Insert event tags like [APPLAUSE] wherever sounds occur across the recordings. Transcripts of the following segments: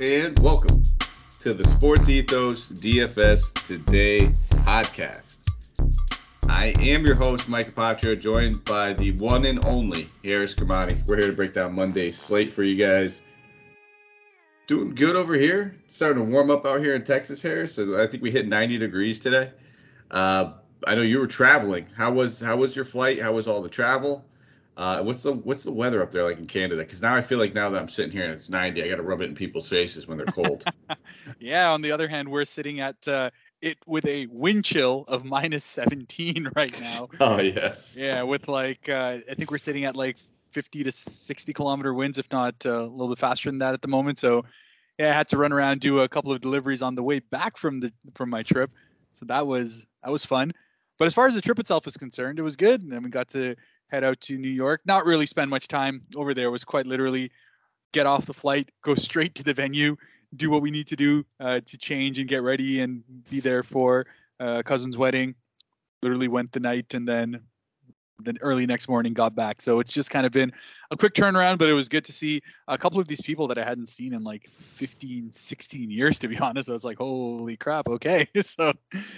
and welcome to the Sports Ethos DFS Today podcast. I am your host, Mike Apotro, joined by the one and only Harris Kamani. We're here to break down Monday's slate for you guys. Doing good over here. It's starting to warm up out here in Texas, Harris. So I think we hit 90 degrees today. Uh, I know you were traveling. How was how was your flight? How was all the travel? Uh, what's the what's the weather up there like in Canada? Because now I feel like now that I'm sitting here and it's 90, I got to rub it in people's faces when they're cold. [LAUGHS] yeah. On the other hand, we're sitting at uh, it with a wind chill of minus 17 [LAUGHS] right now. [LAUGHS] oh yes. Yeah, with like uh, I think we're sitting at like 50 to 60 kilometer winds, if not uh, a little bit faster than that at the moment. So yeah, I had to run around do a couple of deliveries on the way back from the from my trip. So that was that was fun. But as far as the trip itself is concerned, it was good. And then we got to head out to New York. Not really spend much time over there. It was quite literally get off the flight, [LAUGHS] go straight to the venue, do what we need to do uh, to change and get ready and be there for uh, cousin's wedding. Literally went the night and then then early next morning got back. So it's just kind of been a quick turnaround, but it was good to see a couple of these people that I hadn't seen in like 15, 16 years, to be [LAUGHS] honest. I was like, holy crap, okay. [LAUGHS] so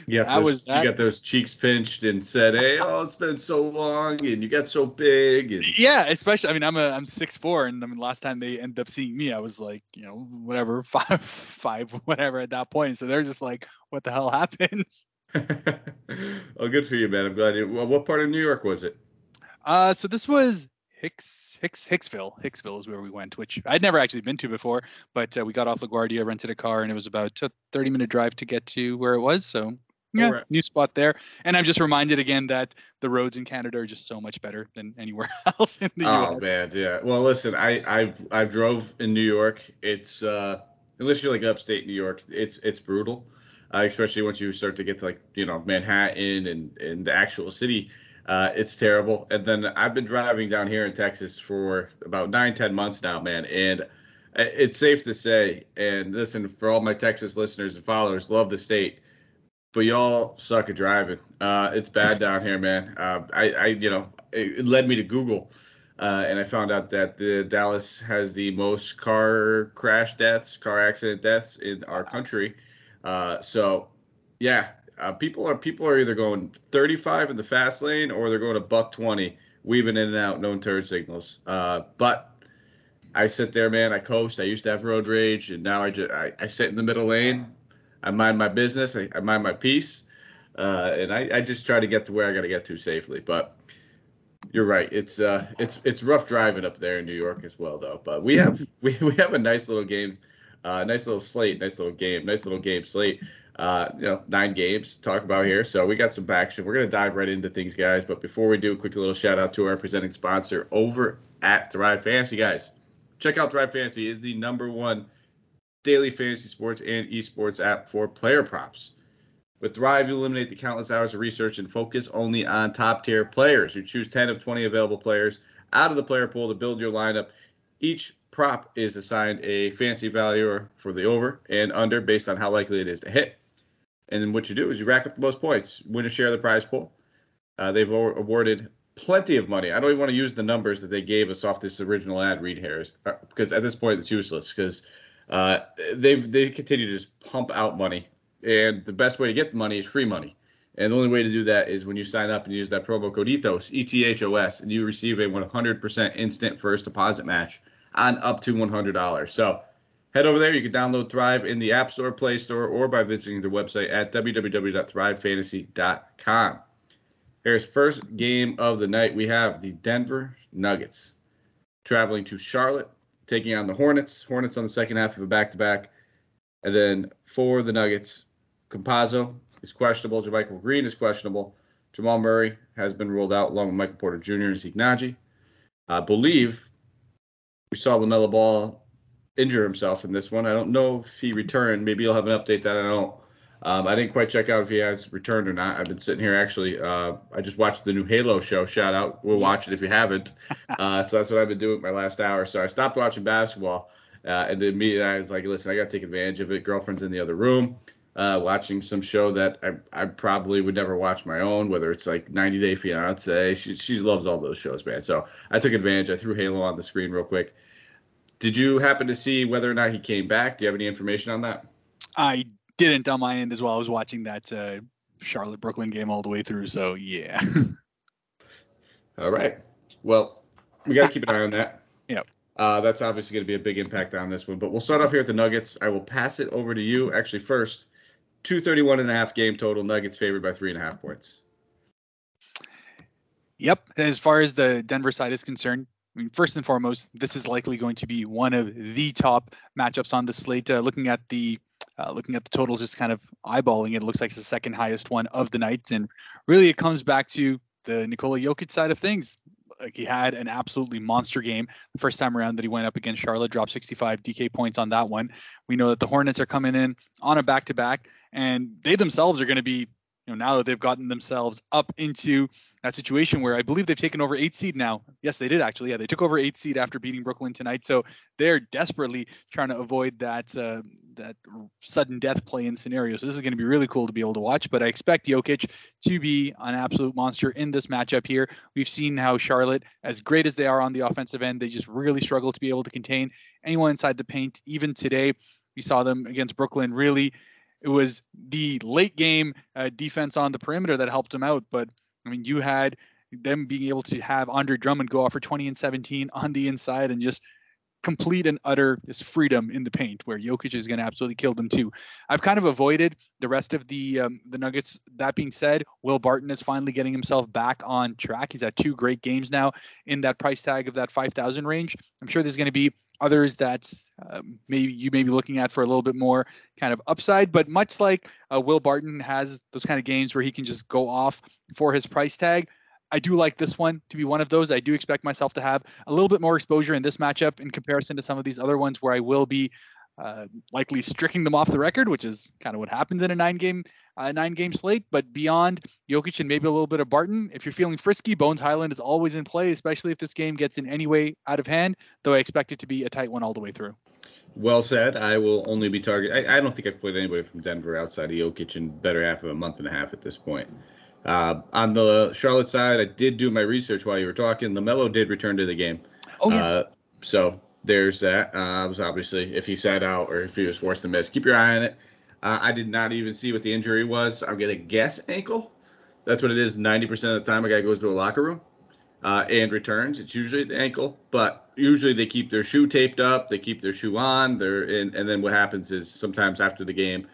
yeah, that was that. You got those cheeks pinched and said, Hey, oh, it's been so long and you got so big. And... Yeah, especially I mean I'm a I'm six four and I mean last time they ended up seeing me, I was like, you know, whatever, [LAUGHS] five five, whatever at that point. So they're just like, what the hell happens? [LAUGHS] oh, good for you, man. I'm glad you. Well, what part of New York was it? Uh, so this was Hicks, Hicks, Hicksville. Hicksville is where we went, which I'd never actually been to before. But uh, we got off LaGuardia, rented a car, and it was about a 30 minute drive to get to where it was. So yeah, right. new spot there. And I'm just reminded again that the roads in Canada are just so much better than anywhere [LAUGHS] else in the oh, US. Oh man, yeah. Well, listen, I I've I've drove in New York. It's uh unless you're like upstate New York, it's it's brutal uh, especially once you start to get to like you know Manhattan and and the actual city. Uh, it's terrible. And then I've been driving down here in Texas for about nine, ten months now, man. And it's safe to say, and listen, for all my Texas listeners and followers, love the state, but y'all suck at driving. Uh, it's bad down here, man. Uh, I, I, you know, it, it led me to Google, uh, and I found out that the Dallas has the most car crash deaths, car accident deaths in our country. Uh, so, yeah, uh, people are people are either going 35 in the fast lane or they're going a buck 20, weaving in and out, no turn signals. Uh, but I sit there, man. I coast. I used to have road rage, and now I just I, I sit in the middle lane. I mind my business. I, I mind my peace, uh, and I, I just try to get to where I got to get to safely. But you're right. It's uh it's it's rough driving up there in New York as well, though. But we have [LAUGHS] we, we have a nice little game uh, nice little slate, nice little game, nice little game slate. Uh, you know, nine games talk about here. So we got some action. We're gonna dive right into things, guys. But before we do, a quick little shout out to our presenting sponsor over at Thrive Fantasy, guys. Check out Thrive Fantasy is the number one daily fantasy sports and esports app for player props. With Thrive, you eliminate the countless hours of research and focus only on top tier players. You choose 10 of 20 available players out of the player pool to build your lineup. Each prop is assigned a fantasy value for the over and under based on how likely it is to hit. And then what you do is you rack up the most points, win a share of the prize pool. Uh, they've awarded plenty of money. I don't even want to use the numbers that they gave us off this original ad, Reed Harris, uh, because at this point it's useless because uh, they've they continue to just pump out money, and the best way to get the money is free money. And the only way to do that is when you sign up and use that promo code ETHOS, E T H O S, and you receive a 100% instant first deposit match on up to $100. So head over there. You can download Thrive in the App Store, Play Store, or by visiting their website at www.thrivefantasy.com. Here's first game of the night. We have the Denver Nuggets traveling to Charlotte, taking on the Hornets. Hornets on the second half of a back-to-back. And then for the Nuggets, Campazzo is questionable. JaMychal Green is questionable. Jamal Murray has been ruled out along with Michael Porter Jr. and Zeke Nnaji. I believe we saw LaMelo Ball injure himself in this one. I don't know if he returned. Maybe you'll have an update that I don't. Um, I didn't quite check out if he has returned or not. I've been sitting here actually. Uh, I just watched the new Halo show. Shout out. We'll watch it if you haven't. [LAUGHS] Uh, so that's what I've been doing my last hour. So I stopped watching basketball. Uh, and then immediately I was like, listen, I got to take advantage of it. Girlfriend's in the other room uh, watching some show that I, I probably would never watch my own, whether it's like 90 Day Fiance. She, she loves all those shows, man. So I took advantage. I threw Halo on the screen real quick. Did you happen to see whether or not he came back? Do you have any information on that? I didn't on my end as well. I was watching that uh, Charlotte Brooklyn game all the way through. So yeah. [LAUGHS] all right. Well, we got to keep an eye on that. [LAUGHS] Yep. Uh, that's obviously going to be a big impact on this one. But we'll start off here at the Nuggets. I will pass it over to you. Actually, first, 231 and a half game total. Nuggets favored by three and a half points. Yep. As far as the Denver side is concerned, I mean, first and foremost, this is likely going to be one of the top matchups on the slate. Uh, looking at the uh, looking at the totals, just kind of eyeballing it, looks like it's the second highest one of the night, and really it comes back to the Nikola Jokic side of things. Like he had an absolutely monster game the first time around that he went up against Charlotte, dropped 65 DK points on that one. We know that the Hornets are coming in on a back-to-back, and they themselves are going to be you know, now that they've gotten themselves up into that situation where I believe they've taken over eight seed now. Yes, they did actually. Yeah, they took over eight seed after beating Brooklyn tonight. So they're desperately trying to avoid that uh, that sudden death play-in scenario. So this is going to be really cool to be able to watch. But I expect Jokic to be an absolute monster in this matchup here. We've seen how Charlotte, as great as they are on the offensive end, they just really struggle to be able to contain anyone inside the paint. Even today, we saw them against Brooklyn really it was the late game uh, defense on the perimeter that helped them out. But I mean, you had them being able to have Andre Drummond go off for 20 and 17 on the inside and just complete and utter this freedom in the paint where Jokic is going to absolutely kill them too. I've kind of avoided the rest of the um, the Nuggets. That being said, Will Barton is finally getting himself back on track. He's had two great games now in that price tag of that 5,000 range. I'm sure there's going to be others that's uh, maybe you may be looking at for a little bit more kind of upside. But much like uh, Will Barton has those kind of games where he can just go off for his price tag, I do like this one to be one of those. I do expect myself to have a little bit more exposure in this matchup in comparison to some of these other ones where I will be uh, likely striking them off the record, which is kind of what happens in a nine game uh, nine game slate. But beyond Jokic and maybe a little bit of Barton, if you're feeling frisky, Bones Hyland is always in play, especially if this game gets in any way out of hand. Though I expect it to be a tight one all the way through. Well said. I will only be targeting. I don't think I've played anybody from Denver outside of Jokic in better half of a month and a half at this point. Uh, on the Charlotte side, I did do my research while you were talking. LaMelo did return to the game. Oh yes. Uh, so there's that. Uh, was obviously if he sat out or if he was forced to miss, keep your eye on it. Uh, I did not even see what the injury was. I'm gonna guess ankle. That's what it is. 90% of the time, a guy goes to a locker room uh, and returns. It's usually the ankle, but usually they keep their shoe taped up. They keep their shoe on. They're in, and then what happens is sometimes after the game,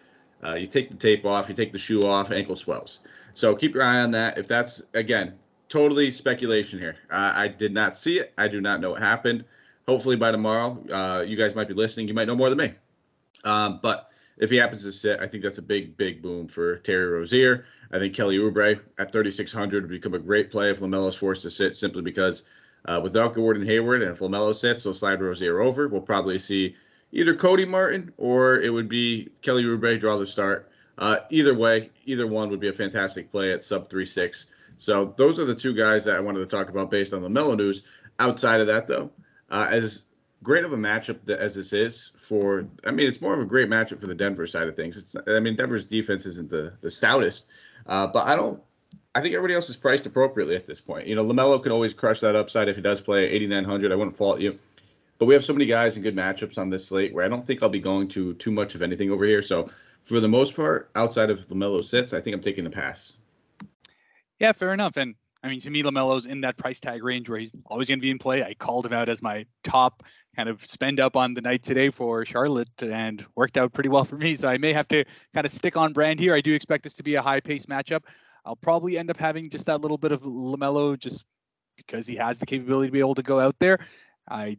uh, you take the tape off, you take the shoe off, ankle swells. So keep your eye on that. If that's again totally speculation here, uh, I did not see it. I do not know what happened hopefully by tomorrow, uh, you guys might be listening. You might know more than me. Um, but if he happens to sit, I think that's a big, big boom for Terry Rozier. I think Kelly Oubre at 3,600 would become a great play if LaMelo's forced to sit simply because uh, without Gordon Hayward and if LaMelo sits, they'll slide Rozier over. We'll probably see either Cody Martin or it would be Kelly Oubre draw the start. Uh, either way, either one would be a fantastic play at sub 3.6. So those are the two guys that I wanted to talk about based on LaMelo news. Outside of that, though, uh, as great of a matchup as this is for, I mean, it's more of a great matchup for the Denver side of things. It's, I mean, Denver's defense isn't the the stoutest, uh, but I don't. I think everybody else is priced appropriately at this point. You know, Lamelo can always crush that upside if he does play 8,900. I wouldn't fault you. But we have so many guys and good matchups on this slate where I don't think I'll be going to too much of anything over here. So for the most part, outside of Lamelo sits, I think I'm taking the pass. Yeah, fair enough. And I mean, to me, LaMelo's in that price tag range where he's always going to be in play. I called him out as my top kind of spend up on the night today for Charlotte and worked out pretty well for me. So I may have to kind of stick on brand here. I do expect this to be a high pace matchup. I'll probably end up having just that little bit of LaMelo just because he has the capability to be able to go out there. I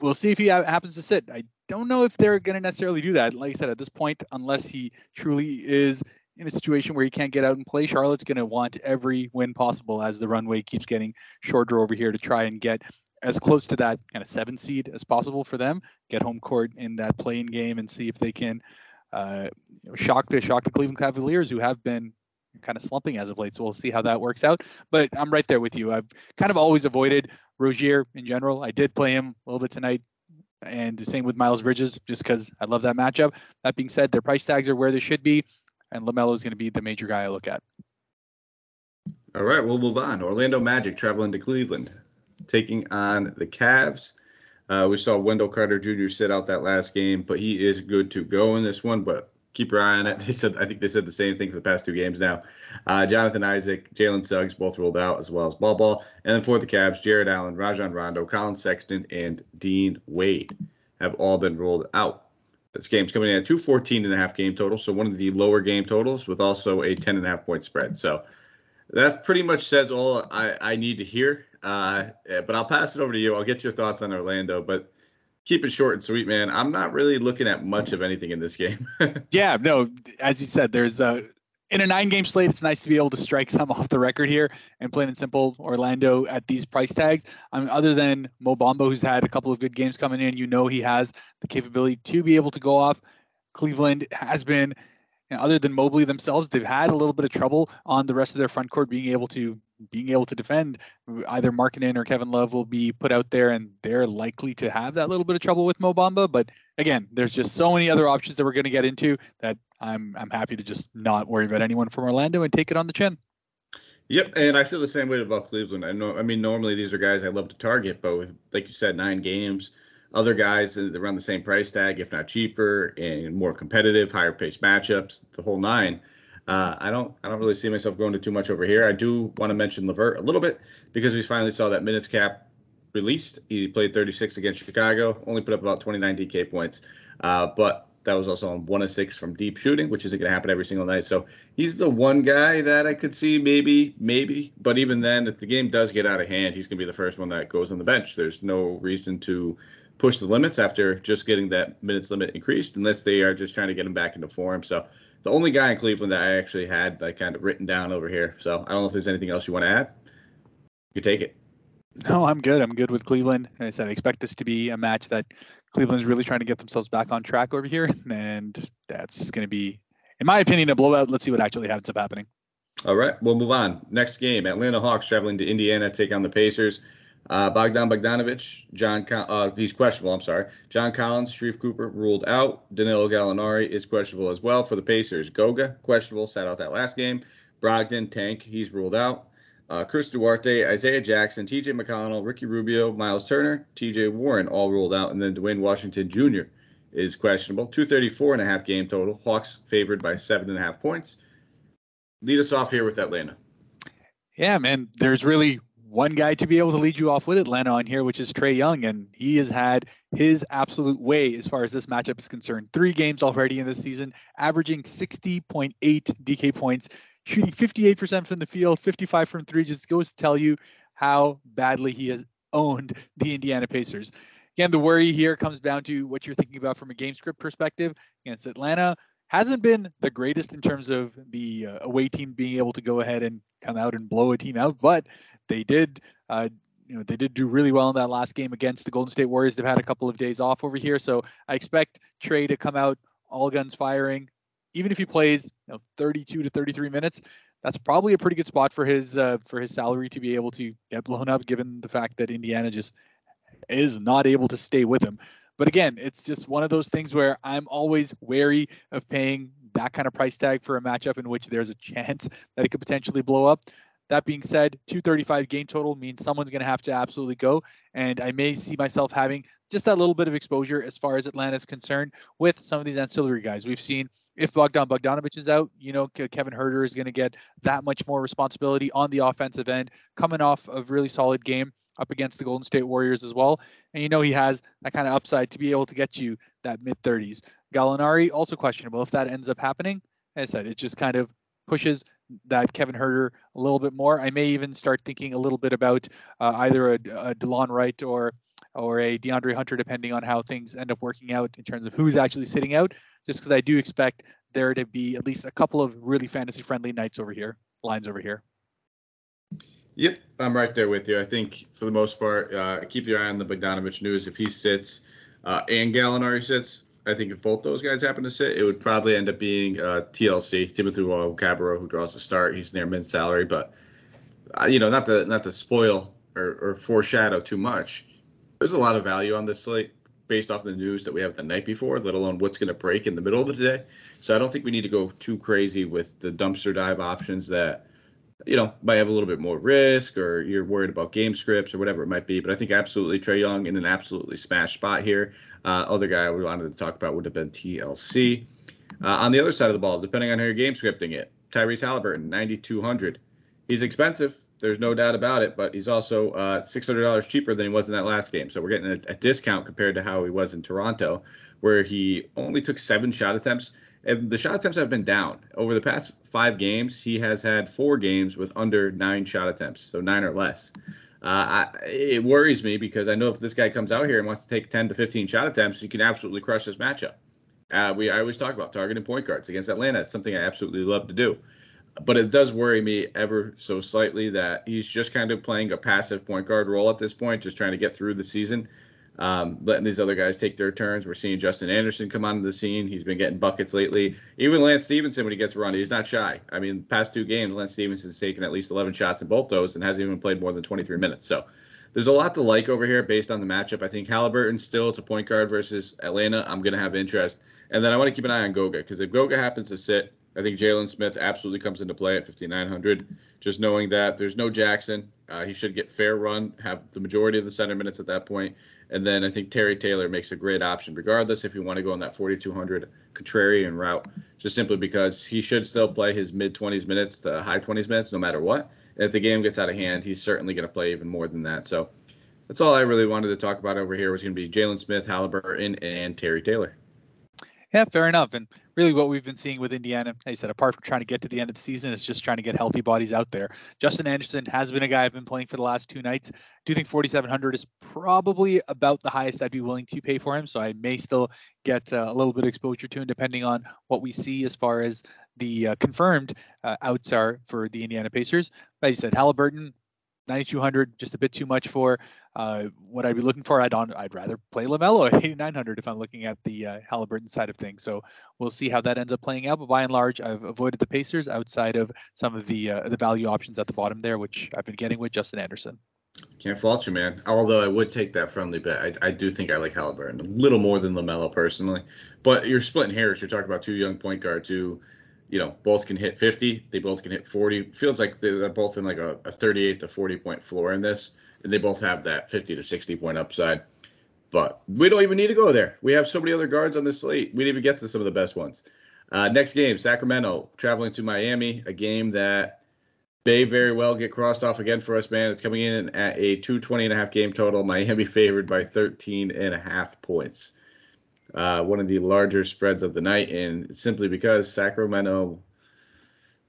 will see if he happens to sit. I don't know if they're going to necessarily do that. Like I said, at this point, unless he truly is in a situation where he can't get out and play, Charlotte's going to want every win possible as the runway keeps getting shorter over here to try and get as close to that kind of seven seed as possible for them. Get home court in that play-in game and see if they can uh, shock the shock the Cleveland Cavaliers, who have been kind of slumping as of late. So we'll see how that works out. But I'm right there with you. I've kind of always avoided Rozier in general. I did play him a little bit tonight. And the same with Miles Bridges, just because I love that matchup. That being said, their price tags are where they should be and LaMelo is going to be the major guy I look at. All right, we'll move on. Orlando Magic traveling to Cleveland, taking on the Cavs. Uh, we saw Wendell Carter Jr. sit out that last game, but he is good to go in this one. But keep your eye on it. [LAUGHS] They said I think they said the same thing for the past two games now. Uh, Jonathan Isaac, Jalen Suggs both ruled out as well as Bol Bol, and then for the Cavs, Jarrett Allen, Rajon Rondo, Collin Sexton, and Dean Wade have all been ruled out. This game's coming in at 214 and a half game total, so one of the lower game totals with also a 10 and a half point spread. So that pretty much says all I, I need to hear. Uh, but I'll pass it over to you. I'll get your thoughts on Orlando, but keep it short and sweet, man. I'm not really looking at much of anything in this game. [LAUGHS] yeah, no, as you said, there's a in a nine game slate, it's nice to be able to strike some [LAUGHS] off the record here and plain and simple Orlando at these price tags. I mean, other than Mo Bamba, who's had a couple of good games coming in, you know he has the capability to be able to go off. Cleveland has been, you know, other than Mobley themselves, they've had a little bit of trouble on the rest of their front court being able to being able to defend. Either Markkanen or Kevin Love will be put out there, and they're likely to have that little bit of trouble with Mo Bamba. But again, there's just so many other options that we're going to get into that I'm I'm happy to just not worry about anyone from Orlando and take it on the chin. Yep, and I feel the same way about Cleveland. I know, I mean, normally these are guys I love to target, but with like you said, nine games, other guys around the same price tag, if not cheaper, and more competitive, higher paced matchups, the whole nine. Uh, I don't, I don't really see myself going to too much over here. I do want to mention LeVert a little bit because we finally saw that minutes cap released. He played 36 against Chicago, only put up about 29 DK points, uh, but that was also on one of six from deep shooting, which isn't going to happen every single night. So he's the one guy that I could see maybe, maybe. But even then, if the game does get out of hand, he's going to be the first one that goes on the bench. There's no reason to push the limits after just getting that minutes limit increased, unless they are just trying to get him back into form. So the only guy in Cleveland that I actually had like kind of written down over here. So I don't know if there's anything else you want to add. You take it. No, I'm good. I'm good with Cleveland. Like I said, I expect this to be a match that Cleveland's really trying to get themselves back on track over here, [LAUGHS] and that's going to be, in my opinion, a blowout. Let's see what actually ends up happening. All right, we'll move on. Next game: Atlanta Hawks traveling to Indiana to take on the Pacers. Uh, Bogdan Bogdanovich, John, uh, he's questionable. I'm sorry. John Collins, Sharife Cooper ruled out. Danilo Gallinari is questionable as well for the Pacers. Goga questionable, sat out that last game. Brogdon, Tank, he's ruled out. Uh, Chris Duarte, Isaiah Jackson, TJ McConnell, Ricky Rubio, Miles Turner, TJ Warren all ruled out. And then Duane Washington Jr. is questionable. 234 and a half game total. Hawks favored by seven and a half points. Lead us off here with Atlanta. Yeah, man. There's really one guy to be able to lead you off with Atlanta on here, which is Trae Young, and he has had his absolute way as far as this matchup is concerned. Three games already in this season, averaging 60.8 DK points, shooting 58% from the field, 55 from three. Just goes to tell you how badly he has owned the Indiana Pacers. Again, the worry here comes down to what you're thinking about from a game script perspective against Atlanta. Hasn't been the greatest in terms of the uh, away team being able to go ahead and come out and blow a team out, but they did. Uh, you know, they did do really well in that last game against the Golden State Warriors. They've had a couple of days off over here, so I expect Trae to come out all guns firing. Even if he plays, you know, 32 to 33 minutes, that's probably a pretty good spot for his uh, for his salary to be able to get blown up, given the fact that Indiana just is not able to stay with him. But again, it's just one of those things where I'm always wary of paying that kind of price tag for a matchup in which there's a [LAUGHS] chance that it could potentially blow up. That being said, 235 game total means someone's going to have to absolutely go. And I may see myself having just that little bit of exposure as far as Atlanta is concerned with some of these ancillary guys. We've seen if Bogdan Bogdanovich is out, you know, Kevin Huerter is going to get that much more responsibility on the offensive end, coming off a really solid game up against the Golden State Warriors as well. And you know, he has that kind of upside to be able to get you that mid 30s. Gallinari, also questionable. If that ends up happening, as I said, it just kind of pushes that Kevin Huerter a little bit more. I may even start thinking a little bit about uh, either a, a Delon Wright or or a DeAndre Hunter, depending on how things end up working out in terms of who's actually sitting out. Just because I do expect there to be at least a couple of really fantasy friendly nights over here, lines over here. Yep, I'm right there with you. I think for the most part, uh, keep your eye on the Bogdanovich news. If he sits uh, and Gallinari sits, I think if both those guys happen to sit, it would probably end up being uh, TLC, Timothy Cabarrot, who draws the start. He's near mid salary, but uh, you know, not to not to spoil or, or foreshadow too much. There's a lot of value on this slate based off the news that we have the night before, let alone what's going to break in the middle of the day. So I don't think we need to go too crazy with the dumpster dive options that you know, might have a little bit more risk or you're worried about game scripts or whatever it might be. But I think absolutely Trae Young in an absolutely smash spot here. Uh, other guy we wanted to talk about would have been TLC. Uh, on the other side of the ball, depending on how you're game scripting it, Tyrese Halliburton, 9,200. He's expensive. There's no doubt about it, but he's also uh, $600 cheaper than he was in that last game. So we're getting a, a discount compared to how he was in Toronto, where he only took seven shot attempts and the shot attempts have been down over the past five games. He has had four games with under nine shot attempts, so nine or less. Uh, I, it worries me because I know if this guy comes out here and wants to take 10 to 15 shot attempts, he can absolutely crush this matchup. Uh, we I always talk about targeting point guards against Atlanta. It's something I absolutely love to do. But it does worry me ever so slightly that he's just kind of playing a passive point guard role at this point, just trying to get through the season um, letting these other guys take their turns. We're seeing Justin Anderson come onto the scene. He's been getting buckets lately. Even Lance Stephenson, when he gets run, he's not shy. I mean, past two games, Lance Stephenson's taken at least 11 shots in both those and hasn't even played more than 23 minutes. So there's a lot to like over here based on the matchup. I think Halliburton still, it's a point guard versus Atlanta. I'm going to have interest. And then I want to keep an eye on Goga because if Goga happens to sit, I think Jalen Smith absolutely comes into play at 5,900. Just knowing that there's no Jackson, uh, he should get fair run, have the majority of the center minutes at that point. And then I think Terry Taylor makes a great option, regardless if you want to go on that 4,200 contrarian route, just simply because he should still play his mid 20s minutes to high 20s minutes no matter what. And if the game gets out of hand, he's certainly going to play even more than that. So that's all I really wanted to talk about over here was going to be Jalen Smith, Halliburton, and Terry Taylor. Yeah, fair enough. And really, what we've been seeing with Indiana, like I said, apart from trying to get to the end of the season, is just trying to get healthy bodies out there. Justin Anderson has been a guy I've been playing for the last two nights. I do think 4,700 is probably about the highest I'd be willing to pay for him. So I may still get uh, a little bit of exposure to him, depending on what we see as far as the uh, confirmed uh, outs are for the Indiana Pacers. As you said, Halliburton, 9200 just a bit too much for uh, what I'd be looking for. I'd on I'd rather play Lamelo at 8900 if I'm looking at the uh, Halliburton side of things. So we'll see how that ends up playing out. But by and large, I've avoided the Pacers outside of some of the uh, the value options at the bottom there, which I've been getting with Justin Anderson. Can't fault you, man. Although I would take that friendly bet. I, I do think I like Halliburton a little more than Lamelo personally. But you're splitting hairs. You're talking about two young point guards who you know, both can hit 50. They both can hit 40. Feels like they're both in like a, a 38 to 40 point floor in this, and they both have that 50 to 60 point upside. But we don't even need to go there. We have so many other guards on the slate. We didn't even get to some of the best ones. Uh, next game, Sacramento traveling to Miami, a game that may very well get crossed off again for us, man. It's coming in at a 220 and a half game total. Miami [LAUGHS] favored by 13 and a half points uh, one of the larger spreads of the night, and simply because Sacramento.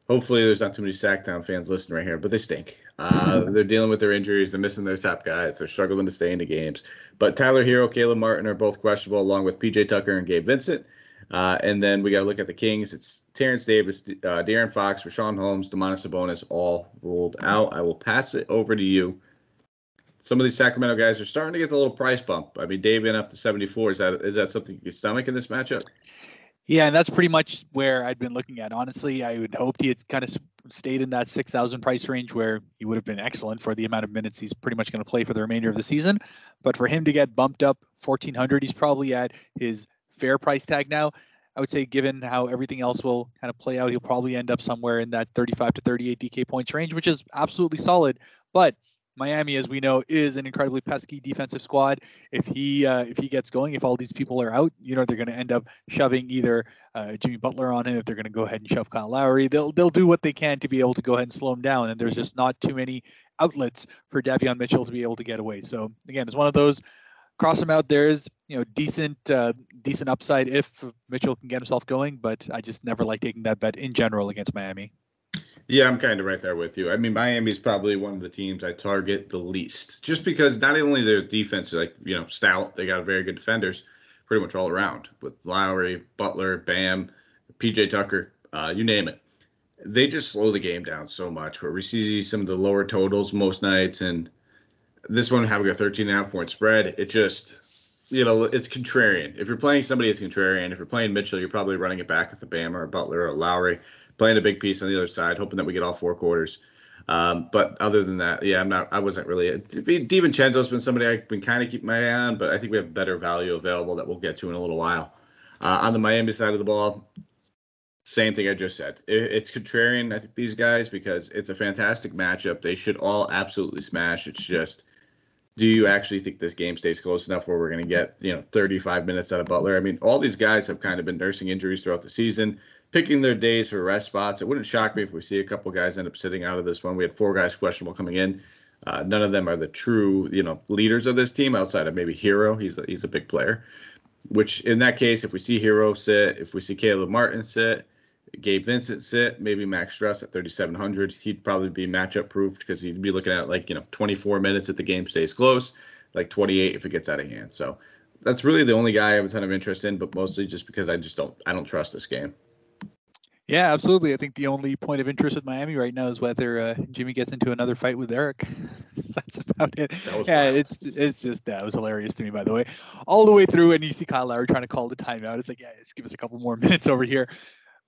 Hopefully, there's not too many Sacktown fans listening right here, but they stink. Uh, [LAUGHS] they're dealing with their injuries. They're missing their top guys. They're struggling to stay into games. But Tyler Herro, Caleb Martin are both questionable, along with PJ Tucker and Gabe Vincent. Uh, and then we got to look at the Kings. It's Terrence Davis, uh, De'Aaron Fox, Richaun Holmes, Domantas Sabonis all ruled out. I will pass it over to you some of these Sacramento guys are starting to get a little price bump. I mean, Davion up to 74. Is that is that something you can stomach in this matchup? Yeah, and that's pretty much where I'd been looking at. Honestly, I would hoped he had kind of stayed in that 6,000 price range where he would have been excellent for the amount of minutes he's pretty much going to play for the remainder of the season. But for him to get bumped up 1,400, he's probably at his fair price tag now. I would say, given how everything else will kind of play out, he'll probably end up somewhere in that 35 to 38 DK points range, which is absolutely solid. But Miami, as we know, is an incredibly pesky defensive squad. If he uh, if he gets going, if all these people are out, you know they're going to end up shoving either uh, Jimmy Butler on him. If they're going to go ahead and shove Kyle Lowry, they'll they'll do what they can to be able to go ahead and slow him down. And there's just not too many outlets for Davion Mitchell to be able to get away. So again, it's one of those. Cross him out. There's you know decent uh, decent upside if Mitchell can get himself going, but I just never like taking that bet in general against Miami. Yeah, I'm kind of right there with you. I mean, Miami's probably one of the teams I target the least, just because not only their defense is like you know stout, they got very good defenders, pretty much all around with Lowry, Butler, Bam, PJ Tucker, uh, you name it. They just slow the game down so much. Where we see some of the lower totals most nights, and this one having a 13 and a half point spread, it just you know, it's contrarian. If you're playing somebody, it's contrarian. If you're playing Mitchell, you're probably running it back with a Bam or a Butler or a Lowry playing a big piece on the other side, hoping that we get all four quarters. Um, but other than that, yeah, I'm not. I wasn't really. DiVincenzo's been somebody I've been kind of keeping my eye on, but I think we have better value available that we'll get to in a little while. Uh, on the Miami side of the ball, Same thing I just said. it's contrarian, I think, these guys, because it's a fantastic matchup. They should all absolutely smash. It's just, do you actually think this game stays close enough where we're going to get, you know, 35 minutes out of Butler? I mean, all these guys have kind of been nursing injuries throughout the season, picking their days for rest spots. It wouldn't shock me if we see a couple guys end up sitting out of this one. We had four guys questionable coming in. Uh, none of them are the true, you know, leaders of this team outside of maybe Herro. He's a, he's a big player. Which in that case, if we see Herro sit, if we see Caleb Martin sit, Gabe Vincent sit, maybe Max Strus at 3,700. He'd probably be matchup proofed because he'd be looking at like, you know, 24 minutes if the game stays close, like 28 if it gets out of hand. So that's really the only guy I have a ton of interest in, but mostly just because I just don't, I don't trust this game. Yeah, absolutely. I think the only point of interest with Miami right now is whether uh, Jimmy gets into another fight with Erik. [LAUGHS] That's about it. Yeah, wild. it's it's just that was hilarious to me, by the way. All the way through, and you see Kyle Lowry trying to call the timeout. It's like, yeah, let's give us a couple more [LAUGHS] minutes over here.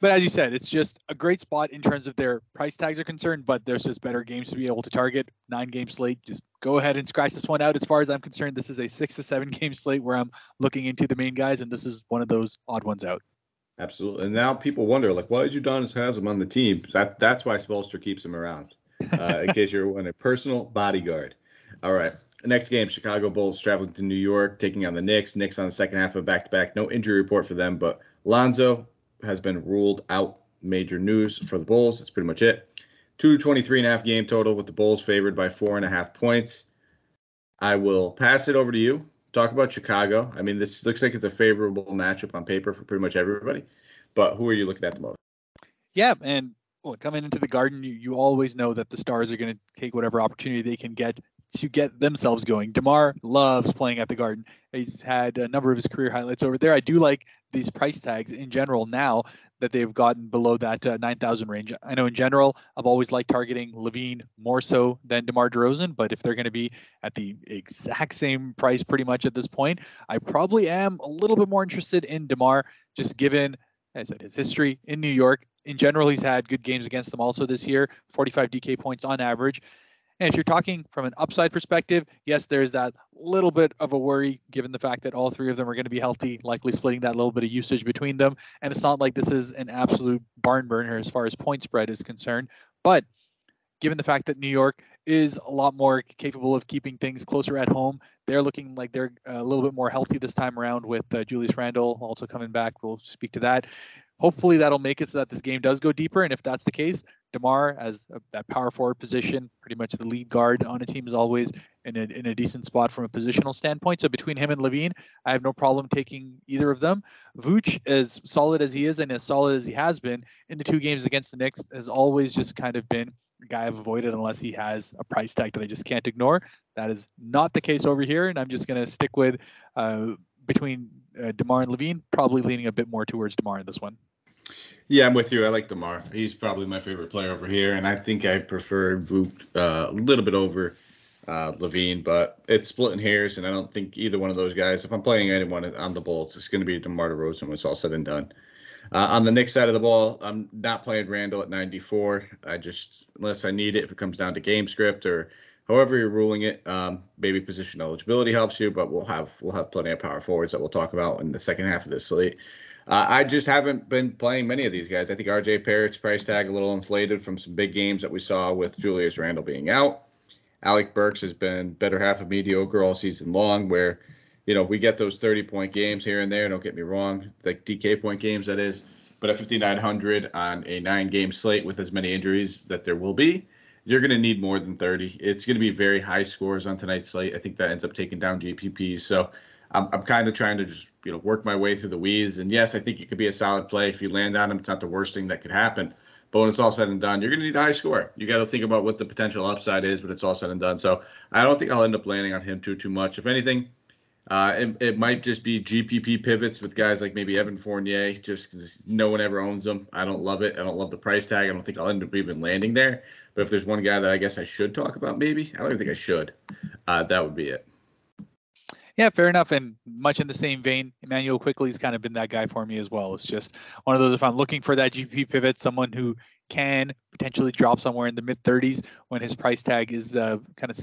But as you said, it's just a great spot in terms of their price tags are concerned. But there's just better games to be able to target. Nine game slate. Just go ahead and scratch this one out. As far as I'm concerned, this is a six to seven [LAUGHS] game slate where I'm looking into the main guys, and this is one of those odd ones out. Absolutely. And now people wonder, like, why did Udonis Haslem on the team? That, that's why Spoelstra keeps him around, uh, in case you're wondering. Personal bodyguard. All right. Next game, Chicago Bulls traveling to New York, taking on the Knicks. Knicks on the second half of back to back. No injury report for them, but Lonzo has been ruled out. Major news for the Bulls. That's pretty much it. 223 and a half game total with the Bulls favored by four and a half points. I will pass it over to you talk about Chicago. I mean, this looks like it's a favorable matchup on paper for pretty much everybody. But who are you looking at the most? Yeah, and well, coming into the Garden, you, you always know that the Stars are going to take whatever opportunity they can get to get themselves going. DeMar loves playing at the Garden. He's had a number of his career highlights over there. I do like these price tags in general now that they've gotten below that uh, 9,000 range. I know in general, I've always liked targeting LaVine more so than DeMar DeRozan, but if they're going to be at the exact same price pretty much at this point, I probably am a little bit more interested in DeMar, just given, as I said, his history in New York. In general, he's had good games against them also this year, 45 DK points on average. And if you're talking from an upside perspective, yes, there's that little bit of a worry given the fact that all three of them are going to be healthy, likely splitting that little bit of usage between them. And it's not like this is an absolute barn burner as far as point spread is concerned. But given the fact that New York is a lot more capable of keeping things closer at home, they're looking like they're a little bit more healthy this time around with uh, Julius Randle also coming back. We'll speak to that. Hopefully that'll make it so that this game does go deeper. And if that's the case, DeMar as a, that power forward position, pretty much the lead guard on a team is always in a, in a decent spot from a positional standpoint. So between him and LaVine, I have no problem taking either of them. Vooch, as solid as he is and as solid as he has been in the two games against the Knicks, has always just kind of been a guy I've avoided unless he has a price tag that I just can't ignore. That is not the case over here, and I'm just going to stick with uh, between uh, DeMar and LaVine, probably leaning a bit more towards DeMar in this one. Yeah, I'm with you. I like DeMar. He's probably my favorite player over here, and I think I prefer Vooch uh, a little bit over uh, LaVine, but it's splitting hairs, and I don't think either one of those guys, if I'm playing anyone on the Bulls, it's going to be DeMar DeRozan when it's all said and done. Uh, on the Knicks side of the ball, I'm not playing Randle at 94. I just, unless I need it, if it comes down to game script or however you're ruling it, um, maybe position eligibility helps you, but we'll have we'll have plenty of power forwards that we'll talk about in the second half of this slate. Uh, I just haven't been playing many of these guys. I think RJ Barrett's price tag a little inflated from some big games that we saw with Julius Randle being out. Alec Burks has been better half of mediocre all season long, where you know we get those 30 point games here and there. Don't get me wrong, like DK point games that is. But at 5900 on a nine game slate with as many injuries that there will be, you're going to need more than 30. It's going to be very high scores on tonight's slate. I think that ends up taking down GPPs. So I'm, I'm kind of trying to just you know work my way through the weeds. And yes, I think it could be a solid play if you land on him. It's not the worst thing that could happen. But when it's all said and done, you're going to need a high score. You got to think about what the potential upside is, but it's all said and done. So I don't think I'll end up landing on him too too much. If anything, uh, it, it might just be GPP pivots with guys like maybe Evan Fournier, just because no one ever owns them. I don't love it. I don't love the price tag. I don't think I'll end up even landing there. But if there's one guy that I guess I should talk about, maybe I don't even think I should. Uh, that would be it. Yeah, fair enough. And much in the same vein, Immanuel Quickley's kind of been that guy for me as well. It's just one of those if I'm looking for that GP pivot, someone who can potentially drop somewhere in the mid 30s when his price tag is uh, kind of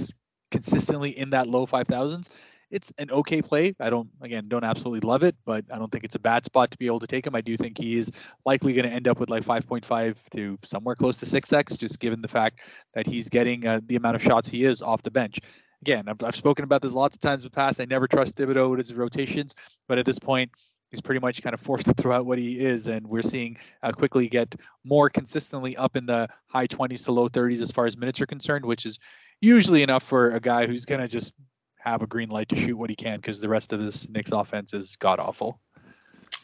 consistently in that low 5000s it's an okay play. I don't, again, don't absolutely love it, but I don't think it's a bad spot to be able to take him. I do think he is likely going to end up with like 5.5 to somewhere close to 6x, just given the fact that he's getting uh, the amount of shots he is off the bench. Again, I've, I've spoken about this lots of times in the past. I never trust Thibodeau with his rotations, but at this point, he's pretty much kind of forced to [LAUGHS] throw out what he is, and we're seeing uh, Quickley get more consistently up in the high 20s to low 30s as far as minutes are concerned, which is usually enough for a guy who's going to just have a green light to shoot what he can because the rest of this Knicks offense is god awful.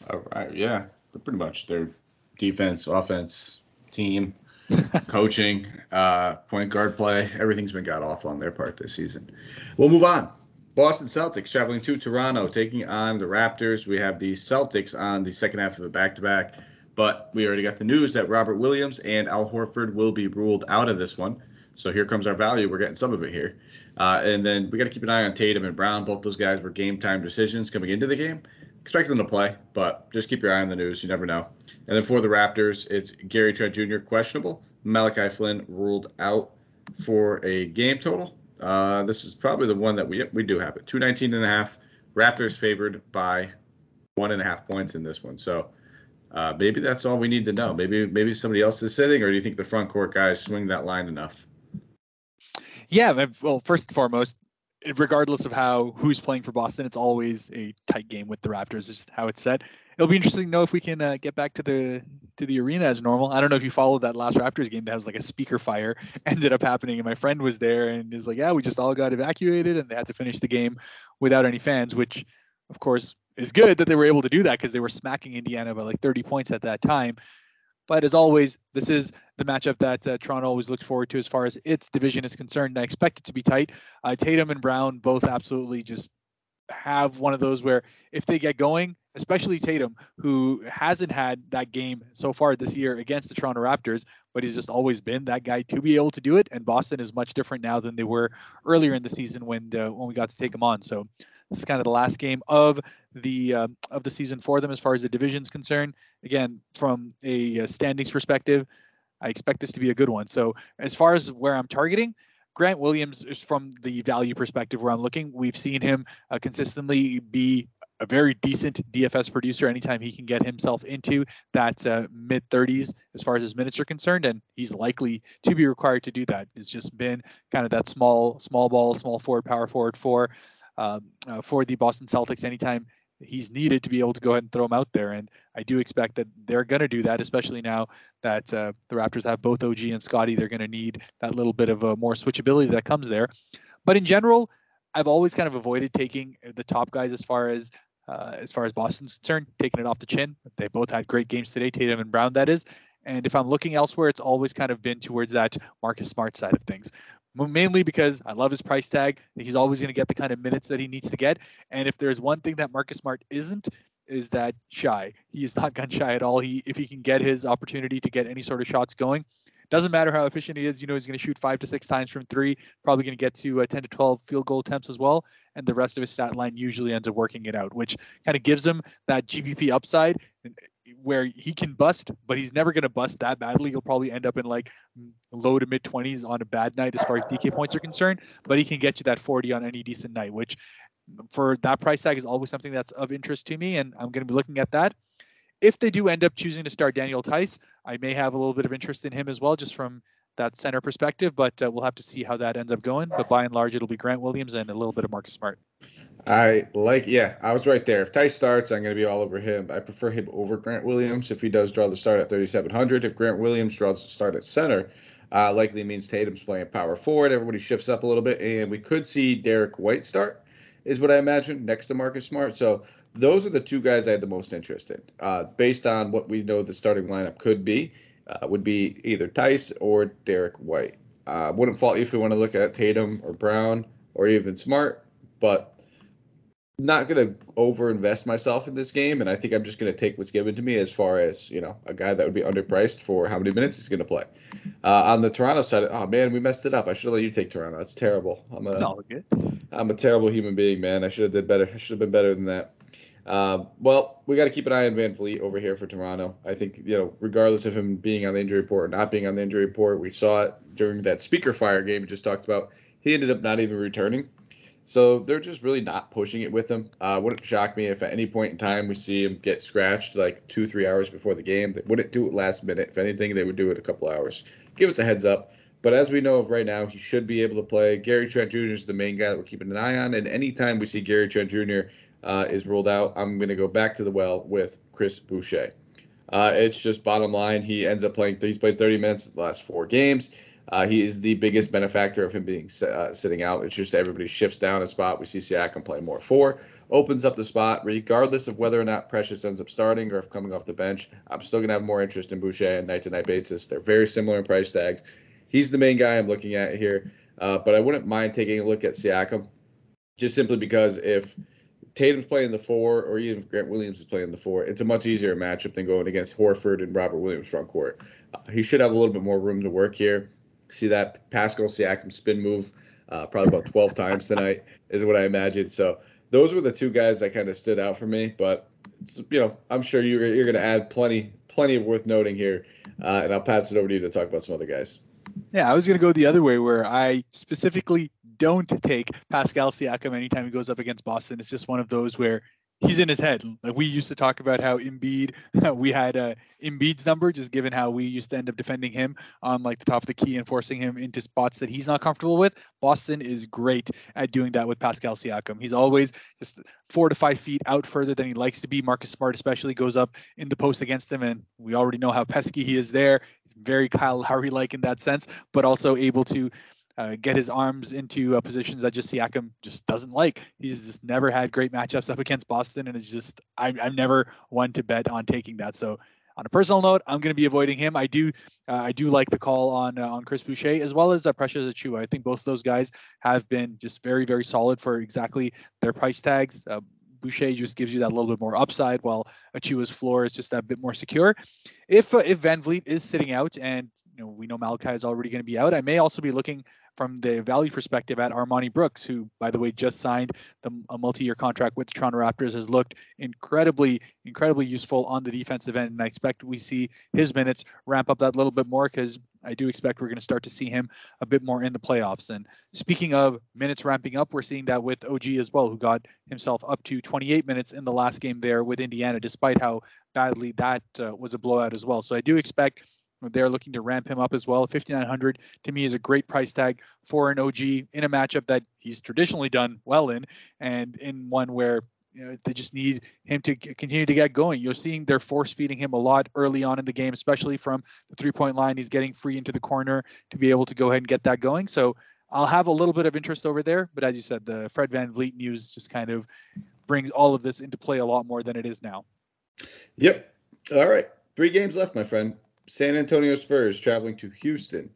All right, yeah, pretty much their defense, offense, team, [LAUGHS] coaching, uh, point guard play, everything's been god awful on their part this season. We'll move on. Boston Celtics traveling to Toronto, taking on the Raptors. We have the Celtics on the second half of a back to back, but we already got the news that Robert Williams and Al Horford will be ruled out of this one. So here comes our value. We're getting some of it here. Uh, and then we got to keep an eye on Tatum and Brown. Both those guys were game time decisions coming into the game. Expect them to play, but just keep your eye on the news. You never know. And then for the Raptors, it's Gary Trent Jr. questionable. Malachi Flynn ruled out for a game total. Uh, this is probably the one that we we do have it. 219 and a half. Raptors favored by one and a half points in this one. So uh, maybe that's all we need to know. Maybe maybe somebody else is sitting, or do you think the front court guys swing that line enough? Yeah, well, first and foremost, regardless of how who's playing for Boston, it's always a tight game with the Raptors. Is how it's set. It'll be interesting to know if we can uh, get back to the to the arena as normal. I don't know if you followed that last Raptors game that was like a speaker fire [LAUGHS] ended up happening, and my friend was there and is like, "Yeah, we just all got evacuated, and they had to finish the game without any fans," which, of course, is good that they were able to do that because they were smacking Indiana by like 30 points at that time. But as always, this is the matchup that uh, Toronto always looked forward to as far as its division is concerned. And I expect it to be tight. Uh, Tatum and Brown both absolutely just have one of those where if they get going, especially Tatum, who hasn't had that game so far this year against the Toronto Raptors, but he's just always been that guy to be able to do it. And Boston is much different now than they were earlier in the season when uh, when we got to take him on. So this is kind of the last game of the uh, of the season for them as far as the division's concerned. Again, from a, a standings perspective, I expect this to be a good one. So as far as where I'm targeting, Grant Williams is from the value perspective where I'm looking. We've seen him uh, consistently be a very decent DFS producer anytime he can get himself into that uh, mid 30s as far as his minutes are concerned, and he's likely to be required to do that. It's just been kind of that small, small ball, small forward, power forward for um, uh, for the Boston Celtics anytime he's needed to be able to go ahead and throw him out there. And I do expect that they're going to do that, especially now that uh, the Raptors have both OG and Scottie. They're going to need that little bit of a more switchability that comes there. But in general, I've always kind of avoided taking the top guys as far as uh, as far as Boston's concerned, taking it off the chin. They both had great games today, Tatum and Brown, that is. And if I'm looking elsewhere, it's always kind of been towards that Marcus Smart side of things mainly because I love his price tag. He's always going to get the kind of minutes that he needs to get. And if there's one thing that Marcus Smart isn't, is that shy. He is not [LAUGHS] gun shy at all. He if he can get his opportunity to get any sort of shots going, doesn't matter how efficient he is. You know he's going to shoot five to six times from three. Probably going to get to uh, 10 to 12 field goal attempts as well. And the rest of his stat line usually ends up working it out, which kind of gives him that GPP upside where he can bust, but he's never going to bust that badly. He'll probably end up in like low to mid 20s on a bad night as far as DK points are concerned, but he can get you that 40 on any decent night, which for that price tag is always something that's of interest to me. And I'm going to be looking at that. If they do end up choosing to start Daniel Theis, I may have a little bit of interest in him as well, just from that center perspective, but uh, we'll have to see how that ends up going. But by and large, it'll be Grant Williams and a little bit of Marcus Smart. I like, yeah, I was right there. If Theis starts, I'm going to be all over him. I prefer him over Grant Williams if he does draw the start at 3,700. If Grant Williams draws the start at center, uh, likely means Tatum's playing power forward. Everybody shifts up a little bit, and we could see Derrick White start, is what I imagine, next to Marcus Smart. So those are the two guys I had the most interest in, uh, based on what we know the starting lineup could be uh, would be either Theis or Derrick White. Uh, wouldn't fault you if we want to look at Tatum or Brown or even Smart, but not going to overinvest myself in this game. And I think I'm just going to take what's given to me as far as, you know, a guy that would be underpriced for how many minutes he's going to play. Uh, on the Toronto side, oh man, we messed it up. I should have let you take Toronto. That's terrible. I'm a, no, I'm a terrible human being, man. I should have did better. I should have been better than that. Uh, well, we got to keep an eye on VanVleet over here for Toronto. I think you know, regardless of him being on the injury report or not being on the injury report, we saw it during that speaker fire game we just talked about. He ended up not even returning. So they're just really not pushing it with him. Uh, wouldn't shock me if at any point in time we see him get scratched like two, three hours before the game. They wouldn't do it last minute. If anything, they would do it a couple hours. Give us a heads up. But as we know of right now, he should be able to play. Gary Trent Jr. is the main guy that we're keeping an eye on. And anytime we see Gary Trent Jr. Uh, is ruled out, I'm going to go back to the well with Chris Boucher. Uh, it's just bottom line. He ends up playing. He's played 30 minutes the last four games. Uh, he is the biggest benefactor of him being uh, sitting out. It's just everybody shifts down a spot. We see Siakam play more four, opens up the spot, regardless of whether or not Precious ends up starting or if coming off the bench. I'm still going to have more interest in Boucher on night to night basis. They're very similar in price tags. He's the main guy I'm looking at here, uh, but I wouldn't mind taking a look at Siakam just simply because if Tatum's playing the four, or even if Grant Williams is playing the four, it's a much easier matchup than going against Horford and Robert Williams front court. Uh, he should have a little bit more room to work here. See that Pascal Siakam spin move uh, probably about 12 [LAUGHS] times tonight is what I imagine. So those were the two guys that kind of stood out for me. But you know, I'm sure you're you're going to add plenty plenty of worth noting here, uh, and I'll pass it over to you to talk about some other guys. Yeah, I was going to go the other way where I specifically don't take Pascal Siakam anytime he goes up against Boston. It's just one of those where he's in his head. Like we used to talk about how Embiid, [LAUGHS] we had uh, Embiid's number, just given how we used to end up defending him on like the top of the key and forcing him into spots that he's not comfortable with. Boston is great at doing that with Pascal Siakam. He's always just four to five feet out further than he likes to be. Marcus Smart especially goes up in the post against him, and we already know how pesky he is there. He's very Kyle Lowry like in that sense, but also able to uh, get his arms into uh, positions that just Siakam just doesn't like. He's just never had great matchups up against Boston, and it's just I'm, I'm never one to bet on taking that. So on a personal note, I'm going to be avoiding him. I do uh, I do like the call on uh, on Chris Boucher as well as uh, Precious Achiuwa. I think both of those guys have been just very very solid for exactly their price tags. Uh, Boucher just gives you that little bit more upside, while Achiuwa's floor is just a bit more secure. If uh, if VanVleet is sitting out and know we know Malachi is already going to be out, I may also be looking from the value perspective at Armoni Brooks, who, by the way, just signed the, a multi-year contract with the Toronto Raptors, has looked incredibly, incredibly useful on the defensive end, and I expect we see his minutes ramp up that little bit more because I do expect we're going to start to see him a bit more in the playoffs. And speaking of minutes ramping up, we're seeing that with OG as well, who got himself up to 28 minutes in the last game there with Indiana, despite how badly that uh, was a blowout as well. So I do expect they're looking to ramp him up as well. 5900 to me is a great price tag for an OG in a matchup that he's traditionally done well in, and in one where you know, they just need him to continue to get going. You're seeing they're force feeding him a lot early on in the game, especially from the three point line. He's getting free into the corner to be able to go ahead and get that going. So I'll have a little bit of interest over there. But as you said, the Fred VanVleet news just kind of brings all of this into play a lot more than it is now. Yep. All right. Three games left, my friend. San Antonio Spurs traveling to Houston,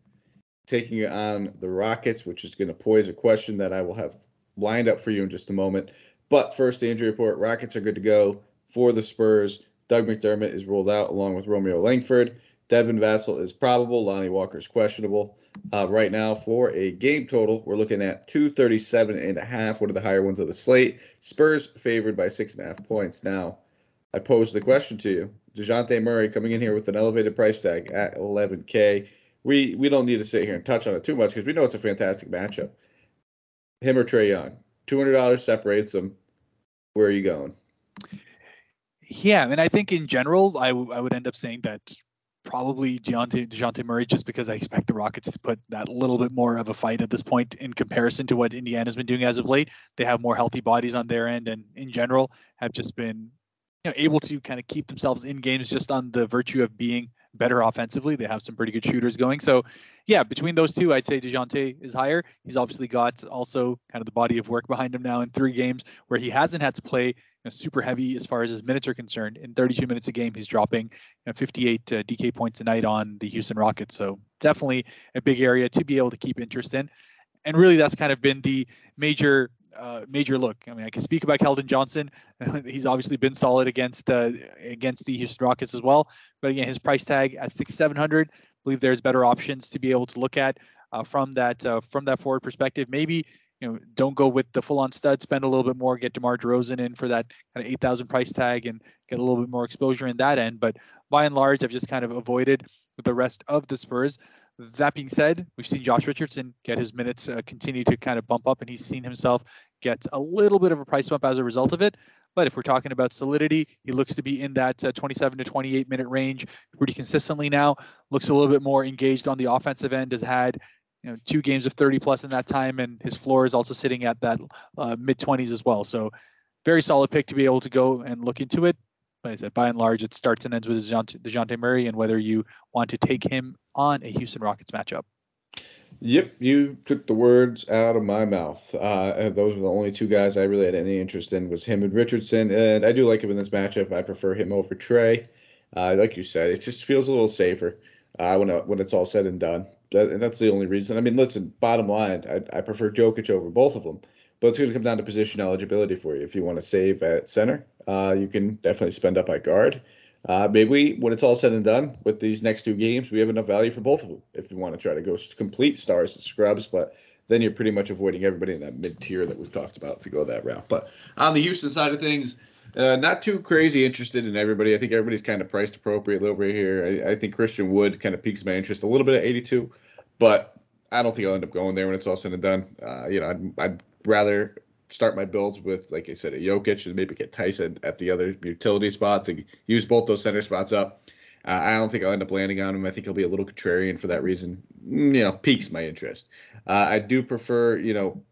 taking on the Rockets, which is going to pose a question that I will have lined up for you in just a moment. But first, the injury report Rockets are good to go for the Spurs. Doug McDermott is ruled out along with Romeo Langford. Devin Vassell is probable. Lonnie Walker is questionable. Uh, right now, for a game total, we're looking at 237 and a half, one of the higher ones of the slate. Spurs favored by six and a half points. Now, I pose the question to you. DeJounte Murray coming in here with an elevated price tag at 11K. We we don't need to sit here and touch on it too much because we know it's a fantastic matchup. Him or Trae Young. $200 separates them. Where are you going? Yeah, I mean, I think in general, I, w- I would end up saying that probably DeJounte, DeJounte Murray just because I expect the Rockets to put that little bit more of a fight at this point in comparison to what Indiana's been doing as of late. They have more healthy bodies on their end and in general have just been you know, able to kind of keep themselves in games just on the virtue of being better offensively. They have some pretty good shooters going. So, yeah, between those two, I'd say DeJounte is higher. He's obviously got also kind of the body of work behind him now in three games where he hasn't had to play you know, super heavy as far as his minutes are concerned. In 32 minutes a game, he's dropping you know, 58 uh, DK points a night on the Houston Rockets. So, definitely a big area to be able to keep interest in. And really, that's kind of been the major uh, major look. I mean, I can speak about Keldon Johnson. [LAUGHS] He's obviously been solid against uh, against the Houston Rockets as well. But again, his price tag at six seven hundred. Believe there's better options to be able to look at uh, from that uh, from that forward perspective. Maybe you know don't go with the full on stud. Spend a little bit more. Get DeMar DeRozan in for that kind of eight thousand price tag and get a little bit more exposure in that end. But by and large, I've just kind of avoided the rest of the Spurs. That being said, we've seen Josh Richardson get his minutes uh, continue to kind of bump up, and he's seen himself get a little bit of a price bump as a result of it. But if we're talking about solidity, he looks to be in that uh, 27 to 28 minute range pretty consistently now. Looks a little bit more engaged on the offensive end. Has had you know two games of 30 plus in that time, and his floor is also sitting at that uh, mid 20s as well. So very solid pick to be able to go and look into it. Like I said, by and large, it starts and ends with Dejounte Murray and whether you want to take him on a Houston Rockets matchup. Yep, you took the words out of my mouth. Uh, those were the only two guys I really had any interest in was him and Richardson, and I do like him in this matchup. I prefer him over Trae. Uh, like you said, it just feels a little safer uh, when when it's all said and done. That, and that's the only reason. I mean, listen, bottom line, I, I prefer Jokic over both of them, but it's going to come down to position eligibility for you. If you want to save at center, uh, you can definitely spend up at guard. Uh, maybe when it's all said and done with these next two games, we have enough value for both of them if you want to try to go complete stars and scrubs. But then you're pretty much avoiding everybody in that mid tier that we've talked about if you go that route. But on the Houston side of things, uh, not too crazy interested in everybody. I think everybody's kind of priced appropriately over here. I, I, think Christian Wood kind of piques my interest a little bit at 82, but I don't think I'll end up going there when it's all said and done. Uh, you know, I'd, I'd rather start my builds with, like I said, a Jokic and maybe get Tyson at the other utility spot to use both those center spots up. Uh, I don't think I'll end up landing on him. I think he'll be a little contrarian for that reason. Mm, you know, piques my interest. Uh, I do prefer, you know,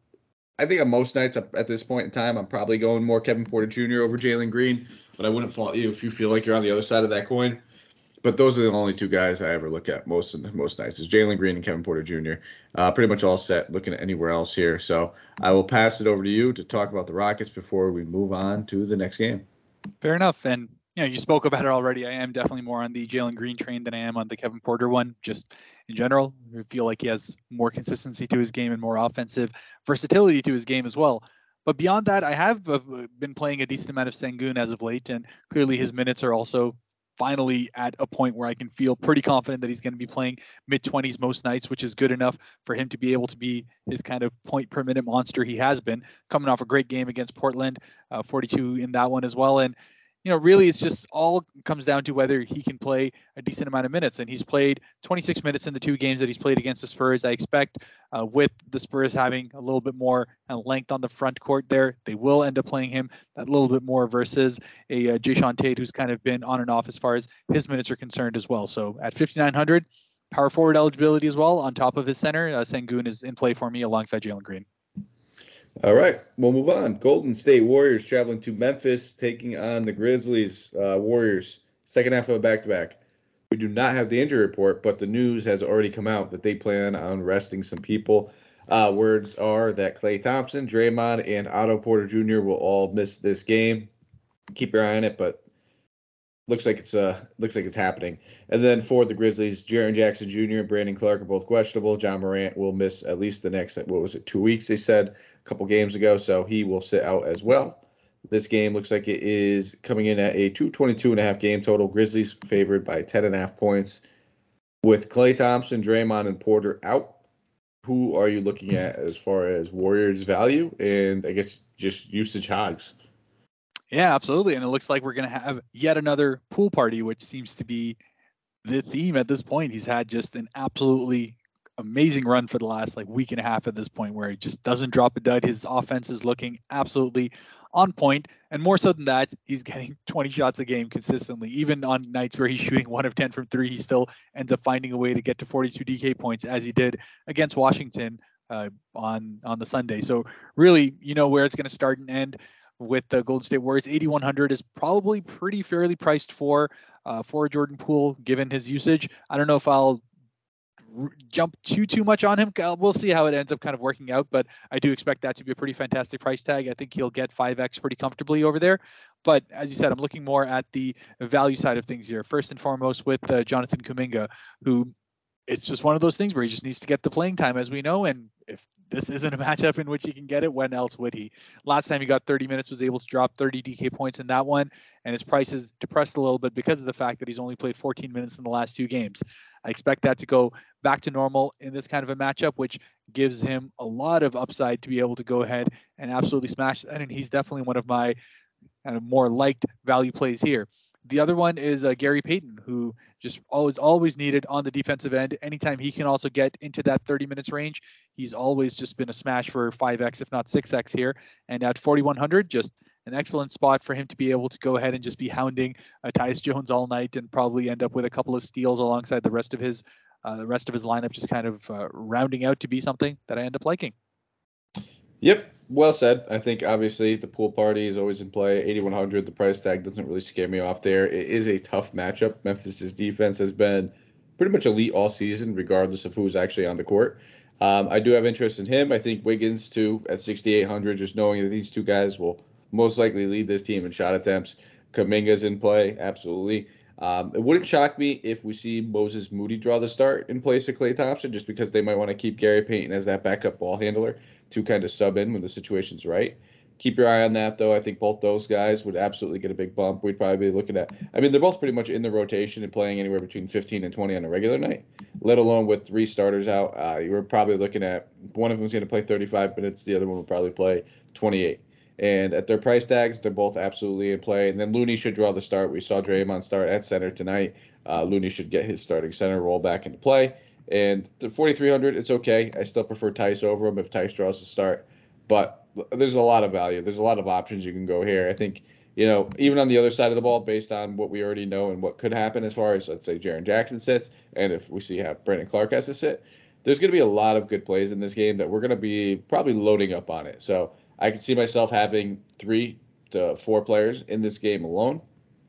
I think on most nights at this point in time, I'm probably going more Kevin Porter Jr. over Jalen Green, but I wouldn't fault you if you feel like you're on the other side of that coin. But those are the only two guys I ever look at most most nights is Jalen Green and Kevin Porter Jr. Uh, pretty much all set. Looking at anywhere else here, so I will pass it over to you to talk about the Rockets before we move on to the next game. Fair enough, and you know you spoke about it already. I am definitely more on the Jalen Green train than I am on the Kevin Porter one. Just in general, I feel like he has more consistency to his game and more offensive versatility to his game as well. But beyond that, I have uh, been playing a decent amount of Sengun as of late, and clearly his minutes are also finally at a point where I can feel pretty confident that he's going to be playing mid 20s most nights, which is good enough for him to be able to be his kind of point per minute monster he has been, coming off a great game against Portland, uh, 42 in that one as well. And you know, really, it's just all comes down to whether he can play a decent amount of minutes. And he's played 26 minutes in the two games that he's played against the Spurs. I expect uh, with the Spurs having a little bit more uh, length on the front court there, they will end up playing him that little bit more versus a uh, Tate who's kind of been on and off as far as his minutes are concerned as well. So at 5,900, power forward eligibility as well on top of his center. Uh, Sengun is in play for me alongside Jalen Green. All right, we'll move on. Golden State Warriors traveling to Memphis, taking on the Grizzlies. Uh, Warriors, second half of a back to back. We do not have the injury report, but the news has already come out that they plan on resting some people. Uh, words are that Klay Thompson, Draymond, and Otto Porter Jr. will all miss this game. Keep your eye on it, but looks like it's uh looks like it's happening. And then for the Grizzlies, Jaren Jackson Jr. and Brandon Clarke are both questionable. Ja Morant will miss at least the next what was it two weeks? They said a couple games ago, so he will sit out as well. This game looks like it is coming in at a 222 and a half game total. Grizzlies favored by 10 and a half points. With Klay Thompson, Draymond, and Porter out, who are you looking at as far as Warriors value and I guess just usage hogs? Yeah, absolutely. And it looks like we're going to have yet another pool party, which seems to be the theme at this point. He's had just an absolutely amazing run for the last like week and a half at this point where he just doesn't drop a dud. His offense is looking absolutely on point, and more so than that, he's getting [LAUGHS] 20 shots a game consistently. Even on nights where he's shooting [LAUGHS] one of 10 from three, he still ends up finding a way to get to 42 DK points as he did against Washington uh, on on the Sunday. So really, you know where it's going to start and end with the Golden State Warriors. 8100 is probably pretty fairly priced for uh, for Jordan Poole given his usage. I don't know if I'll jump too too much on him. We'll see how it ends up kind of working out, but I do expect that to be a pretty fantastic price tag. I think he'll get 5x pretty comfortably over there. But as you said, I'm looking more at the value side of things here. First and foremost with uh, Jonathan Kuminga, who it's just one of those things where he just needs to get the playing time, as we know. And if this isn't a [LAUGHS] matchup in which he can get it, when else would he? Last time he got 30 minutes, was able to drop 30 DK points in that one, and his price is depressed a little bit because of the fact that he's only played 14 minutes in the last two games. I expect that to go back to normal in this kind of a matchup, which gives him a lot of upside to be able to go ahead and absolutely smash that. And he's definitely one of my kind of more liked value plays here. The other one is uh, Gary Payton, who just always always needed on the defensive end. Anytime he can also get into that 30 minutes range, he's always just been a smash for 5x, if not 6x here. And at 4100, just an excellent spot for him to be able to go ahead and just be hounding uh, Tyus Jones all night and probably end up with a couple of steals alongside the rest of his uh, the rest of his lineup, just kind of uh, rounding out to be something that I end up liking. Yep, well said. I think obviously the pool party is always in play. 8100, the price tag doesn't really scare me off there. It is a tough matchup. Memphis's defense has been pretty much elite all season, regardless of who's actually on the court. Um, I do have interest in him. I think Wiggins too at 6800, just knowing that these two guys will most likely lead this team in shot attempts. Kuminga's in play, absolutely. Um, it wouldn't shock me if we see Moses Moody draw the start in place of Klay Thompson, just because they might want to keep Gary Payton as that backup ball handler to kind of sub in when the situation's right. Keep your eye on that, though. I think both those guys would absolutely get a big bump. We'd probably be looking at, I mean, they're both pretty much in the rotation and playing anywhere between 15 and 20 on a regular night, let alone with three starters out. Uh, you were probably looking at one of them's going to play 35 minutes, the other one will probably play 28. And at their price tags, they're both absolutely in play. And then Looney should draw the start. We saw Draymond start at center tonight. Uh, Looney should get his starting center role back into play. And the 4,300, it's okay. I still prefer Theis over him if Theis draws the start. But there's a lot of value. There's a lot of options you can go here. I think, you know, even on the other side of the ball, based on what we already know and what could happen as far as, let's say, Jaren Jackson sits, and if we see how Brandon Clarke has to sit, there's going to be a lot of good plays in this game that we're going to be probably loading up on it. So I can see myself having three to four players in this game alone,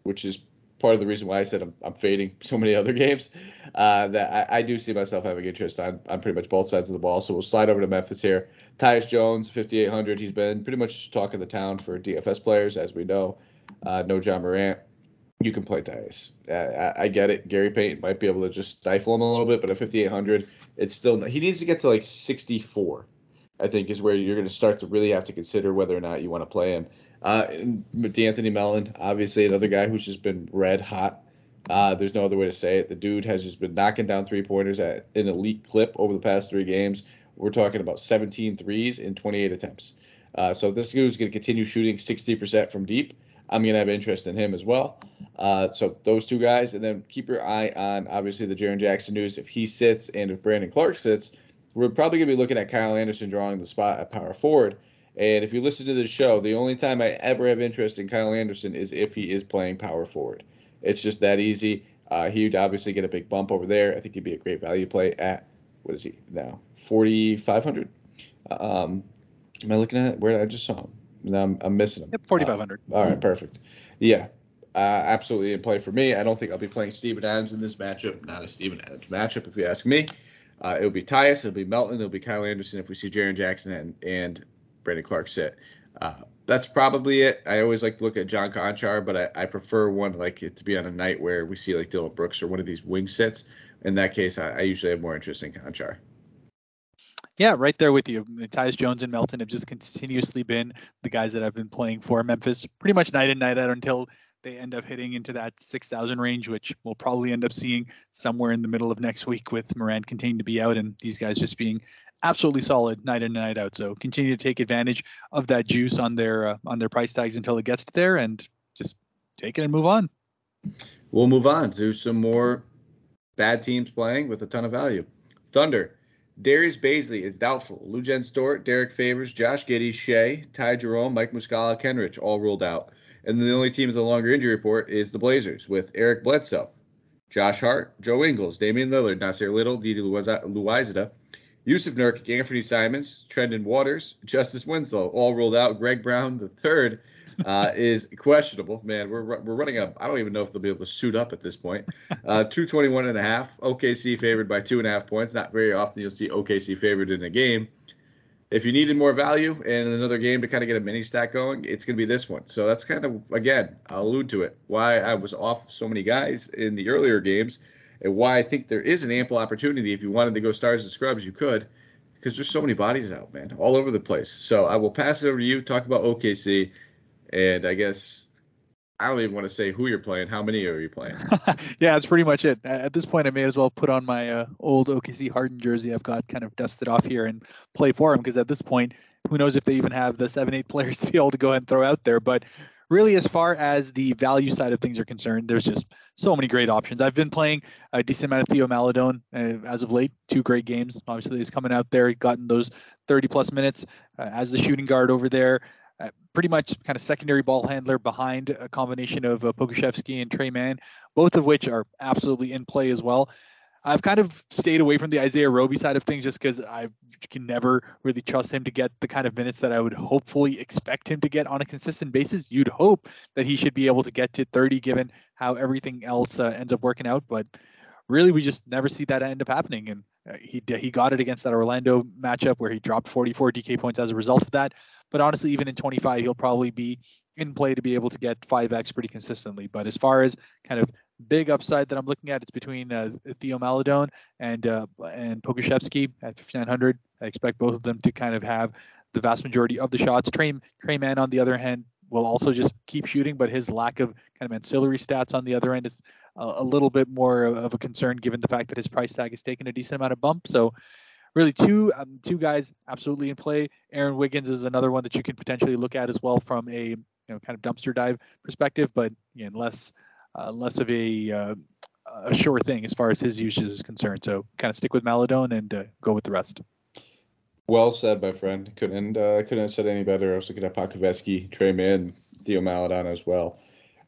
which is part of the reason why I said I'm, I'm fading so many other games. Uh, that I, I, do see myself having interest on, on pretty much both sides of the ball. So we'll slide over to Memphis here. Tyus Jones, 5,800. He's been pretty much talking the town for DFS players, as we know. Uh, no Ja Morant. You can play Tyus. I, I, get it. Gary Payton might be able to just stifle him a little bit, but at 5,800, it's still he needs to get to like 64. I think is where you're going to start to really have to consider whether or not you want to play him. Uh, De'Anthony Melton, obviously another guy who's just been red hot. Uh, there's no other way to say it. The dude has just been knocking down three pointers at an elite clip over the past three games. We're talking about 17 threes in 28 attempts. Uh, so this dude's going to continue shooting 60% from deep. I'm going to have interest in him as well. Uh, so those two guys, and then keep your eye on obviously the Jaren Jackson news. If he sits and if Brandon Clarke sits, we're probably going to be looking at Kyle Anderson drawing the spot at power forward. And if you listen to this show, the only time I ever have interest in Kyle Anderson is if he is playing power forward. It's just that easy. Uh, he'd obviously get a big bump over there. I think he'd be a great value play at what is he now? Forty five hundred. Um, am I looking at it? where did I just saw him? No, I'm, I'm missing him. Yep, forty five hundred. Uh, all right, perfect. Yeah, uh, absolutely in play for me. I don't think I'll be playing Steven Adams in this matchup. Not a Steven Adams matchup, if you ask me. Uh, it'll be Tyus, it'll be Melton, it'll be Kyle Anderson if we see Jaren Jackson and, and Brandon Clarke sit. Uh, that's probably it. I always like to look at John Konchar, but I, I prefer one like it to be on a night where we see like Dillon Brooks or one of these wing sits. In that case, I, I usually have more interest in Konchar. Yeah, right there with you. Tyus Jones and Melton have just continuously been the guys that I've been playing for Memphis pretty much night and night out until they end up hitting into that 6,000 range, which we'll probably end up seeing somewhere in the middle of next week with Morant continuing to be out and these guys just being absolutely solid night in and night out. So continue to take advantage of that juice on their uh, on their price tags until it gets there, and just take it and move on. We'll move on to some more bad teams playing with a ton of value. Thunder. Darius Bazley is doubtful. Luguentz Dort, Derrick Favors, Josh Giddey, Shai, Ty Jerome, Mike Muscala, Kenrich all ruled out. And the only team with a longer injury report is the Blazers with Eric Bledsoe, Josh Hart, Joe Ingles, Damian Lillard, Nassir Little, Didi Louzada, Jusuf Nurk, Anthony Simons, Trendon Waters, Justice Winslow, all ruled out. Greg Brown, the third, uh, [LAUGHS] is questionable. Man, we're, we're running up. I don't even know if they'll be able to suit up at this point. Uh, [LAUGHS] 221 and a half. OKC favored by two and a half points. Not very often you'll see OKC favored in a game. If you needed more value in another game to kind of get a mini stack going, it's going to be this one. So that's kind of, again, I'll allude to it, why I was off so many guys in the earlier games and why I think there is an ample opportunity. If you wanted to go stars and scrubs, you could, because there's so many bodies out, man, all over the place. So I will pass it over to you. Talk about OKC, and I guess I don't even want to say who you're playing. How many are you playing? [LAUGHS] yeah, that's pretty much it. At this point, I may as well put on my uh, old OKC Harden jersey I've got kind of dusted off here and play for him because at this point, who knows if they even have the seven, eight players [LAUGHS] to be able to go ahead and throw out there. But really, as far as the value side of things are concerned, there's just so many great options. I've been playing a decent amount of Theo Maledon uh, as of late. Two great games. Obviously, he's coming out there, gotten those 30 plus minutes uh, as the shooting guard over there. Uh, pretty much kind of secondary ball handler behind a combination of uh, Pokusevski and Tre Mann, both of which are absolutely in play as well. I've kind of stayed away from the Isaiah Roby side of things just because I can never really trust him to get the kind of minutes that I would hopefully expect him to get on a consistent basis. You'd hope that he should be able to get to 30 given how everything else uh, ends up working out, but really we just never see that end up happening. And uh, he he got it against that Orlando matchup where he dropped 44 DK points as a result of that. But honestly, even in 25, he'll probably be in play to be able to get 5x pretty consistently. But as far as kind of big upside that I'm looking at. It's between uh, Theo Maledon and uh, and Pokusevski at 5900. I expect both of them to kind of have the vast majority of the shots. Tre Tre Mann on the other hand will also just keep shooting, but his lack of kind of ancillary stats on the other end is a, a little bit more of a concern given the fact that his price tag has taken a decent amount of bump. So really two um, two guys absolutely in play. Aaron Wiggins is another one that you can potentially look at as well from a you know kind of dumpster dive perspective, but again, less less of a uh, a sure thing as far as his usage is concerned. So kind of stick with Maledon and uh, go with the rest. Well said, my friend. Couldn't uh, couldn't have said any better. I was looking at Pokusevski, Tre Mann, Theo Maledon as well.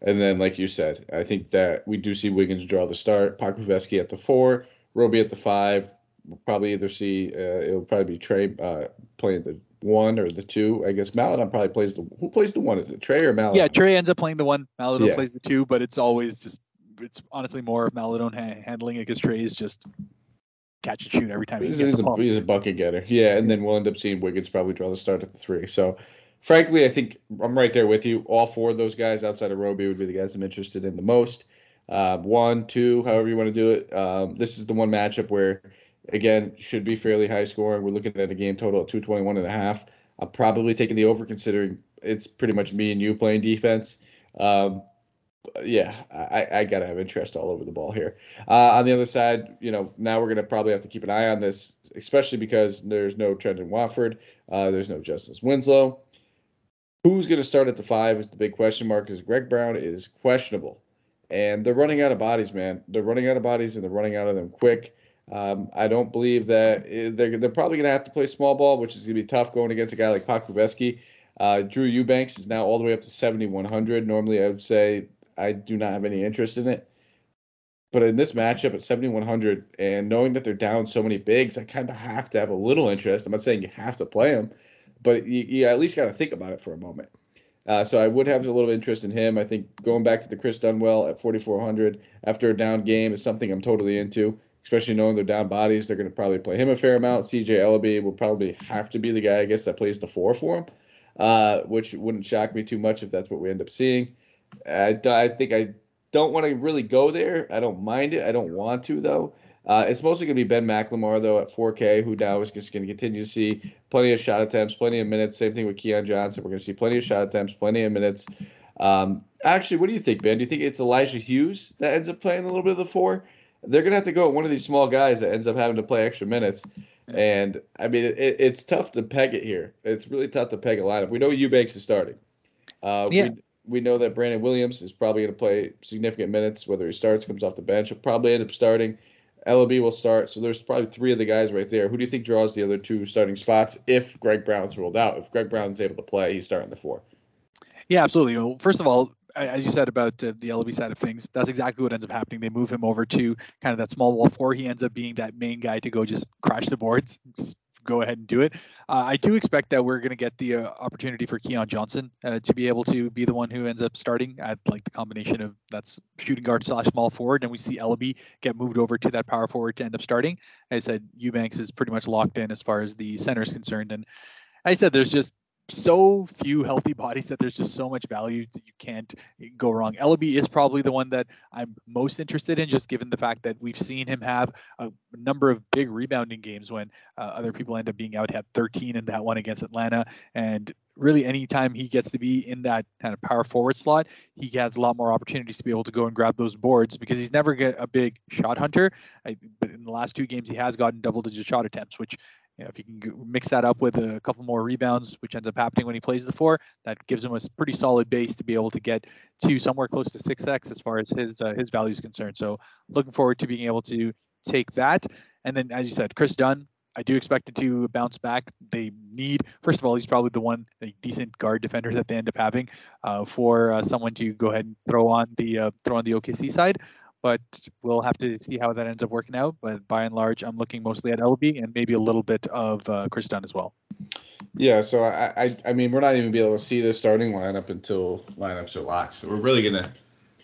And then, like you said, I think that we do see Wiggins draw the start. Pokusevski at the four, Roby at the five. We'll probably either see uh, it'll probably be Tre uh, playing the one or the two. I guess Maledon probably plays the who plays the one? Is it Tre or Maledon? Yeah, Tre ends up playing the one. Maledon yeah. plays the two, but it's always just it's honestly more of Maledon ha- handling it because Tre is just catch and shoot every time he he's, gets he's, a, he's a bucket getter. Yeah, and then we'll end up seeing Wiggins probably draw the start at the three. So, frankly, I think I'm right there with you. All four of those guys outside of Roby would be the guys I'm interested in the most. Uh, one, two, however you want to do it. Um, this is the one matchup where Again, should be fairly high scoring. We're looking at a game total at 221 and a half. I'm probably taking the over considering it's pretty much me and you playing defense. Um, yeah, I, I got to have interest all over the ball here. Uh, on the other side, you know, now we're going to probably have to keep an eye on this, especially because there's no Trendon Watford. Uh, there's no Justice Winslow. Who's going to start at the five is the big question mark because Greg Brown is questionable. And they're running out of bodies, man. They're running out of bodies and they're running out of them quick. Um, I don't believe that eh, they're, they're probably going to have to play small ball, which is going to be tough going against a guy like Pokusevski. Uh, Drew Eubanks is now all the way up to 7,100. Normally, I would say I do not have any interest in it. But in this matchup at 7,100, and knowing that they're down so many bigs, I kind of have to have a little interest. I'm not saying you have to play him, but you, you at least got to think about it for a moment. Uh, so I would have a little interest in him. I think going back to the Chris Dunwell at 4,400 after a down game is something I'm totally into especially knowing they're down bodies. They're going to probably play him a fair amount. CJ Elleby will probably have to be the guy, I guess, that plays the four for him, uh, which wouldn't shock me too much if that's what we end up seeing. I, I think I don't want to really go there. I don't mind it. I don't want to, though. Uh, it's mostly going to be Ben McLemore, though, at 4K, who now is just going to continue to see plenty of shot attempts, plenty of minutes. Same thing with Keon Johnson. We're going to see plenty of shot attempts, plenty of minutes. Um, actually, what do you think, Ben? Do you think it's Elijah Hughes that ends up playing a little bit of the four? They're gonna have to go with one of these small guys that ends up having to play extra minutes. And I mean, it, it's tough to peg it here. It's really tough to peg a lineup. We know Eubanks is starting. Uh, yeah. We, we know that Brandon Williams is probably going to play significant minutes, whether he starts, comes off the bench. He'll probably end up starting. Elleby will start. So there's probably three of the guys right there. Who do you think draws the other two starting spots if Greg Brown's ruled out? If Greg Brown's able to play, he's starting the four. Yeah, absolutely. Well, first of all, as you said about uh, the Elleby side of things, that's exactly what ends up happening. They move him over to kind of that small wall four. He ends up being that main guy to go just crash the boards. Go ahead and do it. Uh, I do expect that we're going to get the uh, opportunity for Keon Johnson uh, to be able to be the one who ends up starting at like the combination of that's shooting guard slash small forward, and we see Elleby get moved over to that power forward to end up starting. As I said Eubanks is pretty much locked in as far as the center is concerned, and I said there's just so few healthy [LAUGHS] bodies that there's just so much value that you can't go wrong. Elleby is probably the one that I'm most interested in, just given the fact that we've seen him have a number of big rebounding games when uh, other people end up being out. Had 13 in that one against Atlanta, and really anytime he gets to be in that kind of power forward slot, he has a lot more opportunities to be able to go and grab those boards because he's never a big shot hunter. I, but in the last two games, he has gotten double digit shot attempts, which you know, if you can mix that up with a couple more rebounds, which ends up happening when he plays the four, that gives him a pretty solid base to be able to get to somewhere close to six x as far as his uh, his value is concerned. So looking forward to being able to take that. And then, as you said, Kris Dunn, I do expect it to bounce back. They need, first of all, he's probably the one a decent guard defender that they end up having uh, for uh, someone to go ahead and throw on the uh, throw on the OKC side. But we'll have to see how that ends up working out. But by and large, I'm looking mostly at Elleby and maybe a little bit of uh, Kris Dunn as well. Yeah, so I, I, I mean, we're not even be able to see the starting lineup until lineups are locked. So we're really gonna,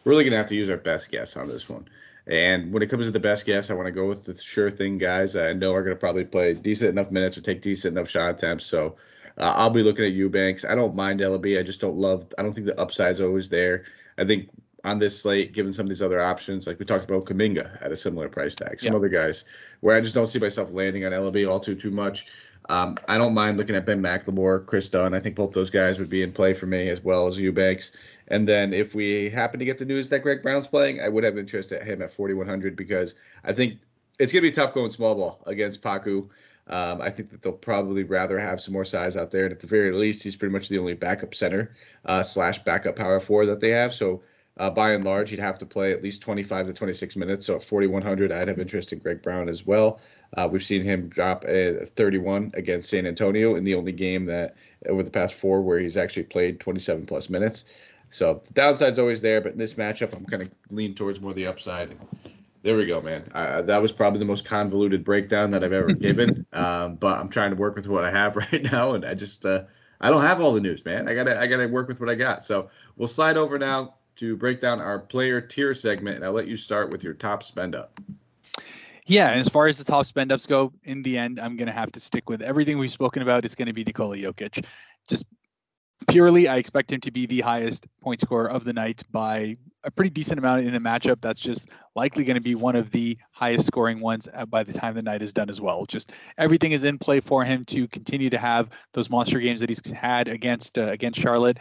really gonna have to use our best guess on this one. And when it comes to the best guess, I want to go with the sure thing guys I know are to probably play decent enough minutes or take decent enough shot attempts. So uh, I'll be looking at Eubanks. I don't mind Elleby. I just don't love. I don't think the upside's always there. I think on this slate, given some of these other options, like we talked about Kuminga at a similar price tag, some yeah. other guys where I just don't see myself landing on Elleby all too too much. Um, I don't mind looking at Ben McLemore, Kris Dunn. I think both those guys would be in play for me as well as Eubanks. And then if we happen to get the news that Greg Brown's playing, I would have interest at him at 4,100 because I think it's going to be tough going small ball against Paku. Um, I think that they'll probably rather have some more size out there. And at the very least, he's pretty much the only backup center uh, slash backup power forward that they have. So uh, by and large, he'd have to play at least 25 to 26 minutes. So at 4,100, I'd have interest in Greg Brown as well. Uh, we've seen him drop a 31 against San Antonio in the only game that over the past four where he's actually played 27 plus minutes. So the downside's always there, but in this matchup, I'm kind of lean towards more the upside. There we go, man. Uh, that was probably the most convoluted breakdown that I've ever [LAUGHS] given. um, but I'm trying to work with what I have [LAUGHS] right now, and I just uh, I don't have all the news, man. I gotta I gotta work with what I got. So we'll slide over now to break down our player tier segment, and I'll let you start with your top spend up. Yeah, as far as the top spend ups go, in the end, I'm gonna have to stick with everything we've spoken about. It's gonna be Nikola Jokic. Just purely, I expect him to be the highest point scorer of the night by a pretty decent amount in the matchup. That's just likely going to be one of the highest scoring ones uh, by the time the night is done as well. Just everything is in play for him to continue to have those monster games that he's had against uh, against Charlotte.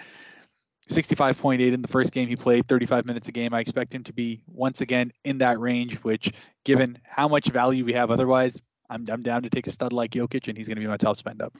65.8 in the first game he played, 35 minutes a game. I expect him to be once again in that range, which, given how much value we have otherwise, I'm, I'm down to take a stud like Jokic, and he's going to be my top spend up.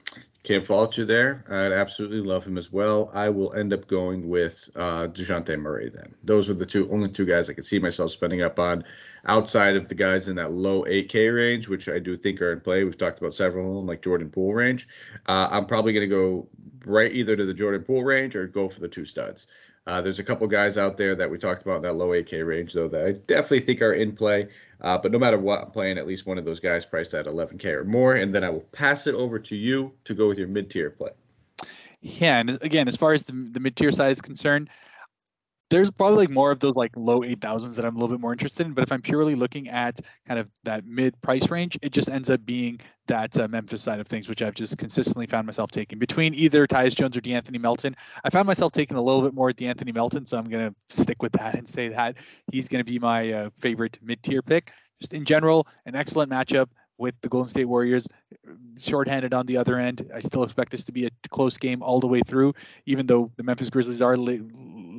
Can't fault you there. I'd absolutely love him as well. I will end up going with uh, Dejounte Murray then. Those are the two only two guys I could see myself spending up on outside of the guys in that low 8K range, which I do think are in play. We've talked about several of them, like Jordan Poole range. Uh, I'm probably going to go right either to the Jordan Poole range or go for the two studs. Uh, there's a couple guys out there that we talked about in that low 8K range, though, that I definitely think are in play. Uh, but no matter what, I'm playing at least one of those guys priced at 11K or more. And then I will pass it over to you to go with your mid tier play. Yeah. And again, as far as the, the mid tier side is concerned, there's probably like more of those like low 8000s that I'm a little bit more interested in. But if I'm purely looking at kind of that mid price range, it just ends up being that uh, Memphis side of things, which I've just consistently found myself taking between either Tyus Jones or De'Anthony Melton. I found myself taking a little bit more at De'Anthony Melton, so I'm going to stick with that and say that he's going to be my uh, favorite mid tier pick. Just in general, an excellent matchup with the Golden State Warriors shorthanded on the other end. I still expect this to be a close game all the way through, even though the Memphis Grizzlies are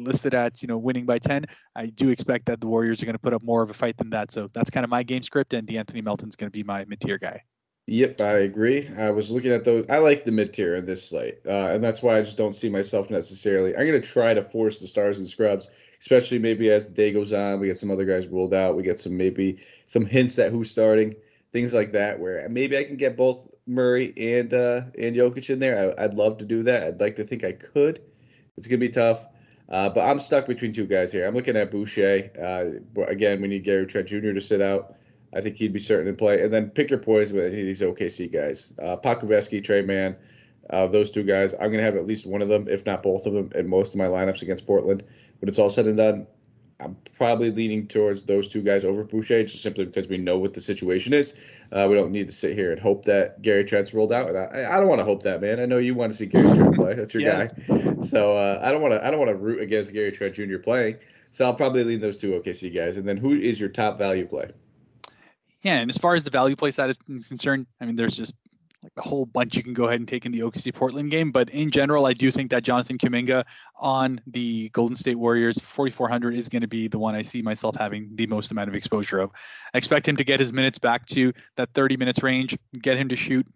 listed at you know winning by 10. I do expect that the Warriors are going to put up more of a fight than that. So that's kind of my game script, and De'Anthony Melton's going to be my mid tier guy. Yep, I agree. I was looking at those. I like the mid tier in this slate, uh, and that's why I just don't see myself necessarily. I'm going to try to force the stars and scrubs, especially maybe as the day goes on. We get some other guys ruled out. We get some maybe some hints at who's starting things like that, where maybe I can get both Murray and uh, and Jokic in there. I, would love to do that. I'd like to think I could. It's gonna be tough, uh, but I'm stuck between two guys here. I'm looking at Boucher. Uh, again, we need Gary Trent Jr. to sit out. I think he'd be certain to play. And then pick your poison with any of these OKC guys. Uh, Pokusevski, Tre Mann, uh, those two guys. I'm going to have at least one of them, if not both of them, in most of my lineups against Portland. When it's all said and done, I'm probably leaning towards those two guys over Boucher, just simply because we know what the situation is. Uh, we don't need to sit here and hope that Gary Trent's rolled out. And I, I don't want to hope that, man. I know you want to see Gary Trent play. That's your yes. guy. So uh, I don't want to. I don't want to root against Gary Trent Jr. playing. So I'll probably lean those two OKC guys. And then who is your top value play? Yeah, and as far as the value play side is concerned, I mean, there's just like the whole bunch you can go ahead and take in the OKC Portland game. But in general, I do think that Jonathan Kuminga on the Golden State Warriors 4400 is going to be the one I see myself having the most amount of exposure of. I expect him to get his minutes back to that 30 minutes range, get him to shoot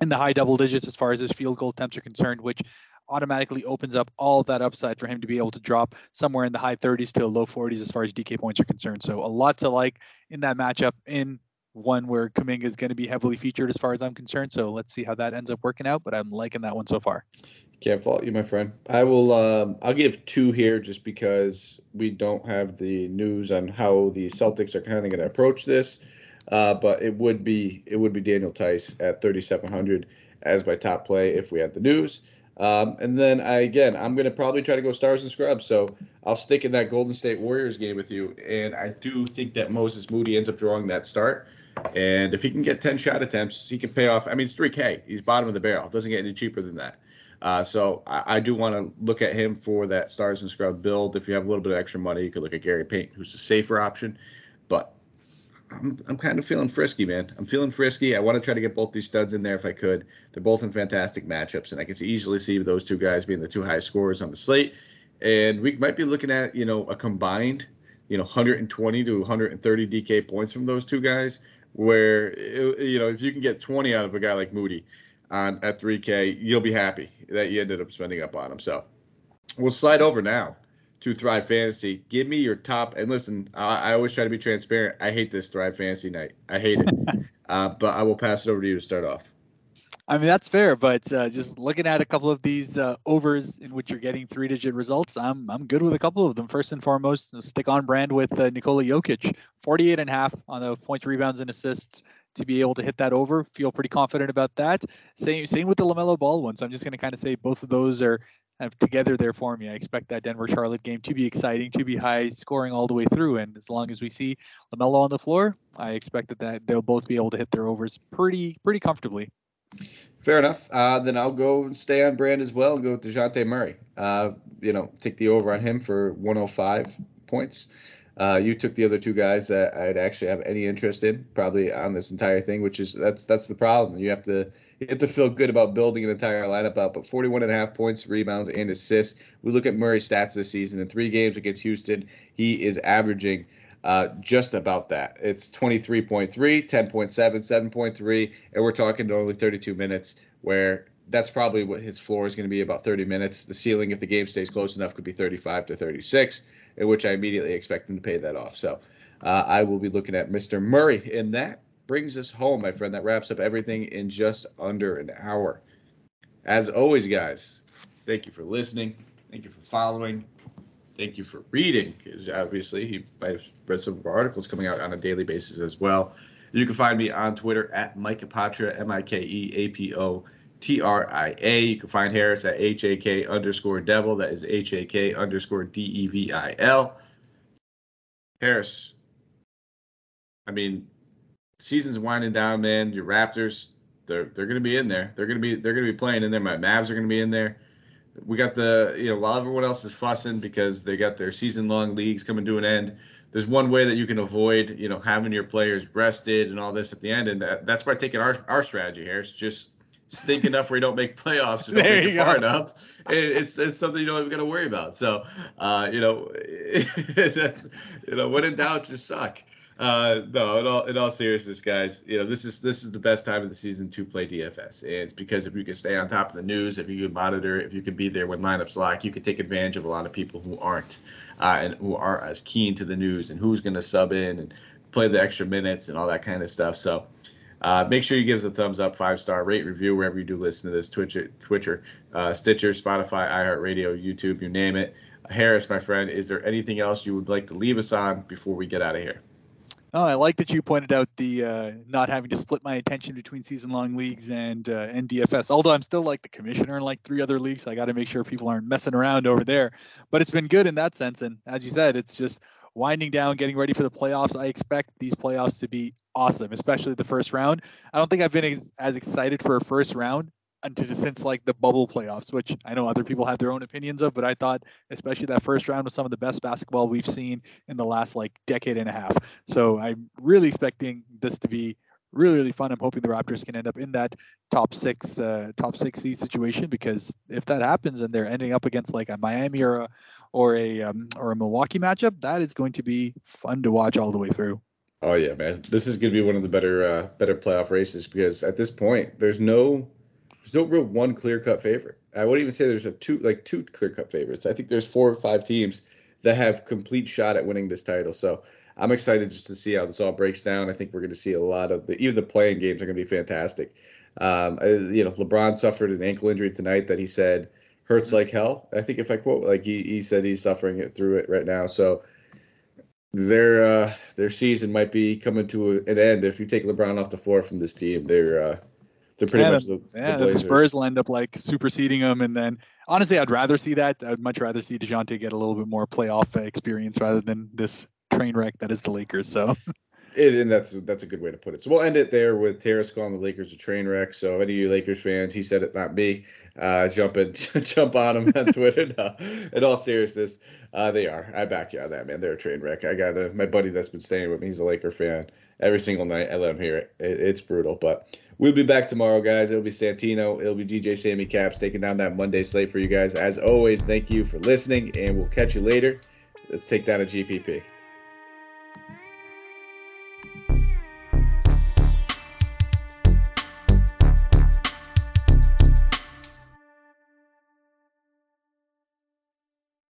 in the high double digits as far as his field goal attempts are concerned, which automatically opens up all that upside for him to be able to drop somewhere in the high 30s to low 40s as far as DK points are concerned. So a lot to like in that matchup in one where Kuminga is going to be heavily featured as far as I'm concerned. So let's see how that ends up working out. But I'm liking that one so far. Can't fault you, my friend. I will. Um, I'll give two here just because we don't have the news on how the Celtics are kind of going to approach this. Uh, but it would be it would be Daniel Theis at 3,700 as my top play if we had the news. Um, and then I again, I'm going to probably try to go stars and scrubs. So I'll stick in that Golden State Warriors game with you. And I do think that Moses Moody ends up drawing that start. And if he can get 10 shot attempts, he can pay off. I mean, it's 3K. He's bottom of the barrel. Doesn't get any cheaper than that. Uh, so I, I do want to look at him for that stars and scrub build. If you have a little bit of extra money, you could look at Gary Payton, who's a safer option. But I'm, I'm kind of feeling frisky, man. I'm feeling frisky. I want to try to get both these studs in there if I could. They're both in fantastic matchups, and I can easily see those two guys being the two highest scorers on the slate. And we might be looking at, you know, a combined, you know, 120 to 130 DK points from those two guys. Where, you know, if you can get 20 out of a guy like Moody on at 3K, you'll be happy that you ended up spending up on him. So we'll slide over now to Thrive Fantasy. Give me your top. And listen, I, I, always try to be transparent. I hate this Thrive Fantasy night. I hate it. [LAUGHS] uh, but I will pass it over to you to start off. I mean that's fair, but uh, just looking at a couple of these uh, overs in which you're getting three-digit results, I'm I'm good with a couple of them. First and foremost, stick on brand with uh, Nikola Jokic, 48 and a half on the points, rebounds, and assists to be able to hit that over. Feel pretty confident about that. Same same with the Lamelo Ball one. So I'm just going to kind of say both of those are kind of together there for me. I expect that Denver Charlotte game to be exciting, to be high scoring all the way through. And as long as we see Lamelo on the floor, I expect that, that they'll both be able to hit their overs pretty pretty comfortably. Fair enough. Uh, then I'll go and stay on brand as well and go with Dejounte Murray. Uh, you know, take the over on him for 105 points. Uh, you took the other two guys that I'd actually have any interest in, probably on this entire thing, which is that's that's the problem. You have to you have to feel good about building an entire lineup out. But 41 and a half points, rebounds, and assists. We look at Murray's stats this season in three games against Houston. He is averaging uh, just about that. It's 23.3, 10.7, 7.3, and we're talking to only 32 minutes, where that's probably what his floor is going to be about 30 minutes. The ceiling, if the game stays close enough, could be 35 to 36, in which I immediately expect him to pay that off. So uh, I will be looking at Mr. Murray And that brings us home, my friend. That wraps up everything in just under an hour. As always, guys, thank you for listening. Thank you for following. Thank you for reading, because obviously he might have read some of our articles coming out on a daily basis as well. You can find me on Twitter at Mike Apotria, M I K E A P O T R I A. You can find Harris at H A K underscore devil. That is H A K underscore D E V I L. Harris, I mean, season's winding down, man. Your Raptors, they're they're gonna be in there. They're gonna be they're gonna be playing in there. My Mavs are gonna be in there. We got the you know while everyone else is fussing because they got their season long leagues coming to an end. There's one way that you can avoid you know having your players rested and all this at the end, and that, that's by taking our our strategy here. It's just stink enough where you don't make playoffs and don't [LAUGHS] make it far enough. It, it's it's something you don't even got to worry about. So, uh, you know, [LAUGHS] that's you know, when in doubt, just suck. Uh, no, in all in all seriousness, guys, you know this is this is the best time of the season to play DFS. And it's because if you can stay on top of the news, if you can monitor, if you can be there when lineups lock, you can take advantage of a lot of people who aren't uh, and who aren't as keen to the news and who's going to sub in and play the extra minutes and all that kind of stuff. So. Uh, make sure you give us a thumbs up, five star rate, review wherever you do listen to this Twitcher, Twitcher, uh, Stitcher, Spotify, iHeartRadio, YouTube, you name it. Harris, my friend, is there anything else you would like to leave us on before we get out of here? Oh, I like that you pointed out the uh, not having to split my attention between season-long leagues and uh, and DFS. Although I'm still like the commissioner in like three other leagues, so I got to make sure people aren't messing around over there. But it's been good in that sense, and as you said, it's just winding down, getting ready for the playoffs. I expect these playoffs to be awesome, especially the first round. I don't think I've been as, as excited for a first round until since like the bubble playoffs, which I know other people have their own opinions of, but I thought especially that first round was some of the best basketball we've seen in the last like decade and a half. So I'm really expecting this to be really really fun. I'm hoping the Raptors can end up in that top six uh, top six seed situation because if that happens and they're ending up against like a Miami or a or a um, or a Milwaukee matchup, that is going to be fun to watch all the way through. Oh yeah, man, this is going to be one of the better uh, better playoff races because at this point there's no there's no real one clear cut favorite. I wouldn't even say there's a two like two clear cut favorites. I think there's four or five teams that have complete shot at winning this title. So I'm excited just to see how this all breaks down. I think we're going to see a lot of the even the playing games are going to be fantastic. Um, you know, LeBron suffered an ankle injury tonight that he said hurts like hell. I think if I quote, like he, he said he's suffering it through it right now. So their uh, their season might be coming to an end if you take LeBron off the floor from this team. They're uh, they're pretty yeah, much the, yeah, the, the Spurs will end up like superseding them, and then honestly, I'd rather see that. I'd much rather see Dejounte get a little bit more playoff experience rather than this train wreck that is the Lakers. So. [LAUGHS] It, and that's that's a good way to put it. So we'll end it there with Terrace calling the Lakers a train wreck. So any of you Lakers fans, he said it, not me. Uh, jump in, [LAUGHS] jump on him on [LAUGHS] Twitter. No, in all seriousness, uh, they are. I back you on that, man. They're a train wreck. I got a, my buddy that's been staying with me. He's a Laker fan. Every single night, I let him hear it. it it's brutal, but we'll be back tomorrow, guys. It'll be Santino. It'll be DJ Sammy Caps taking down that Monday slate for you guys. As always, thank you for listening, and we'll catch you later. Let's take down a GPP.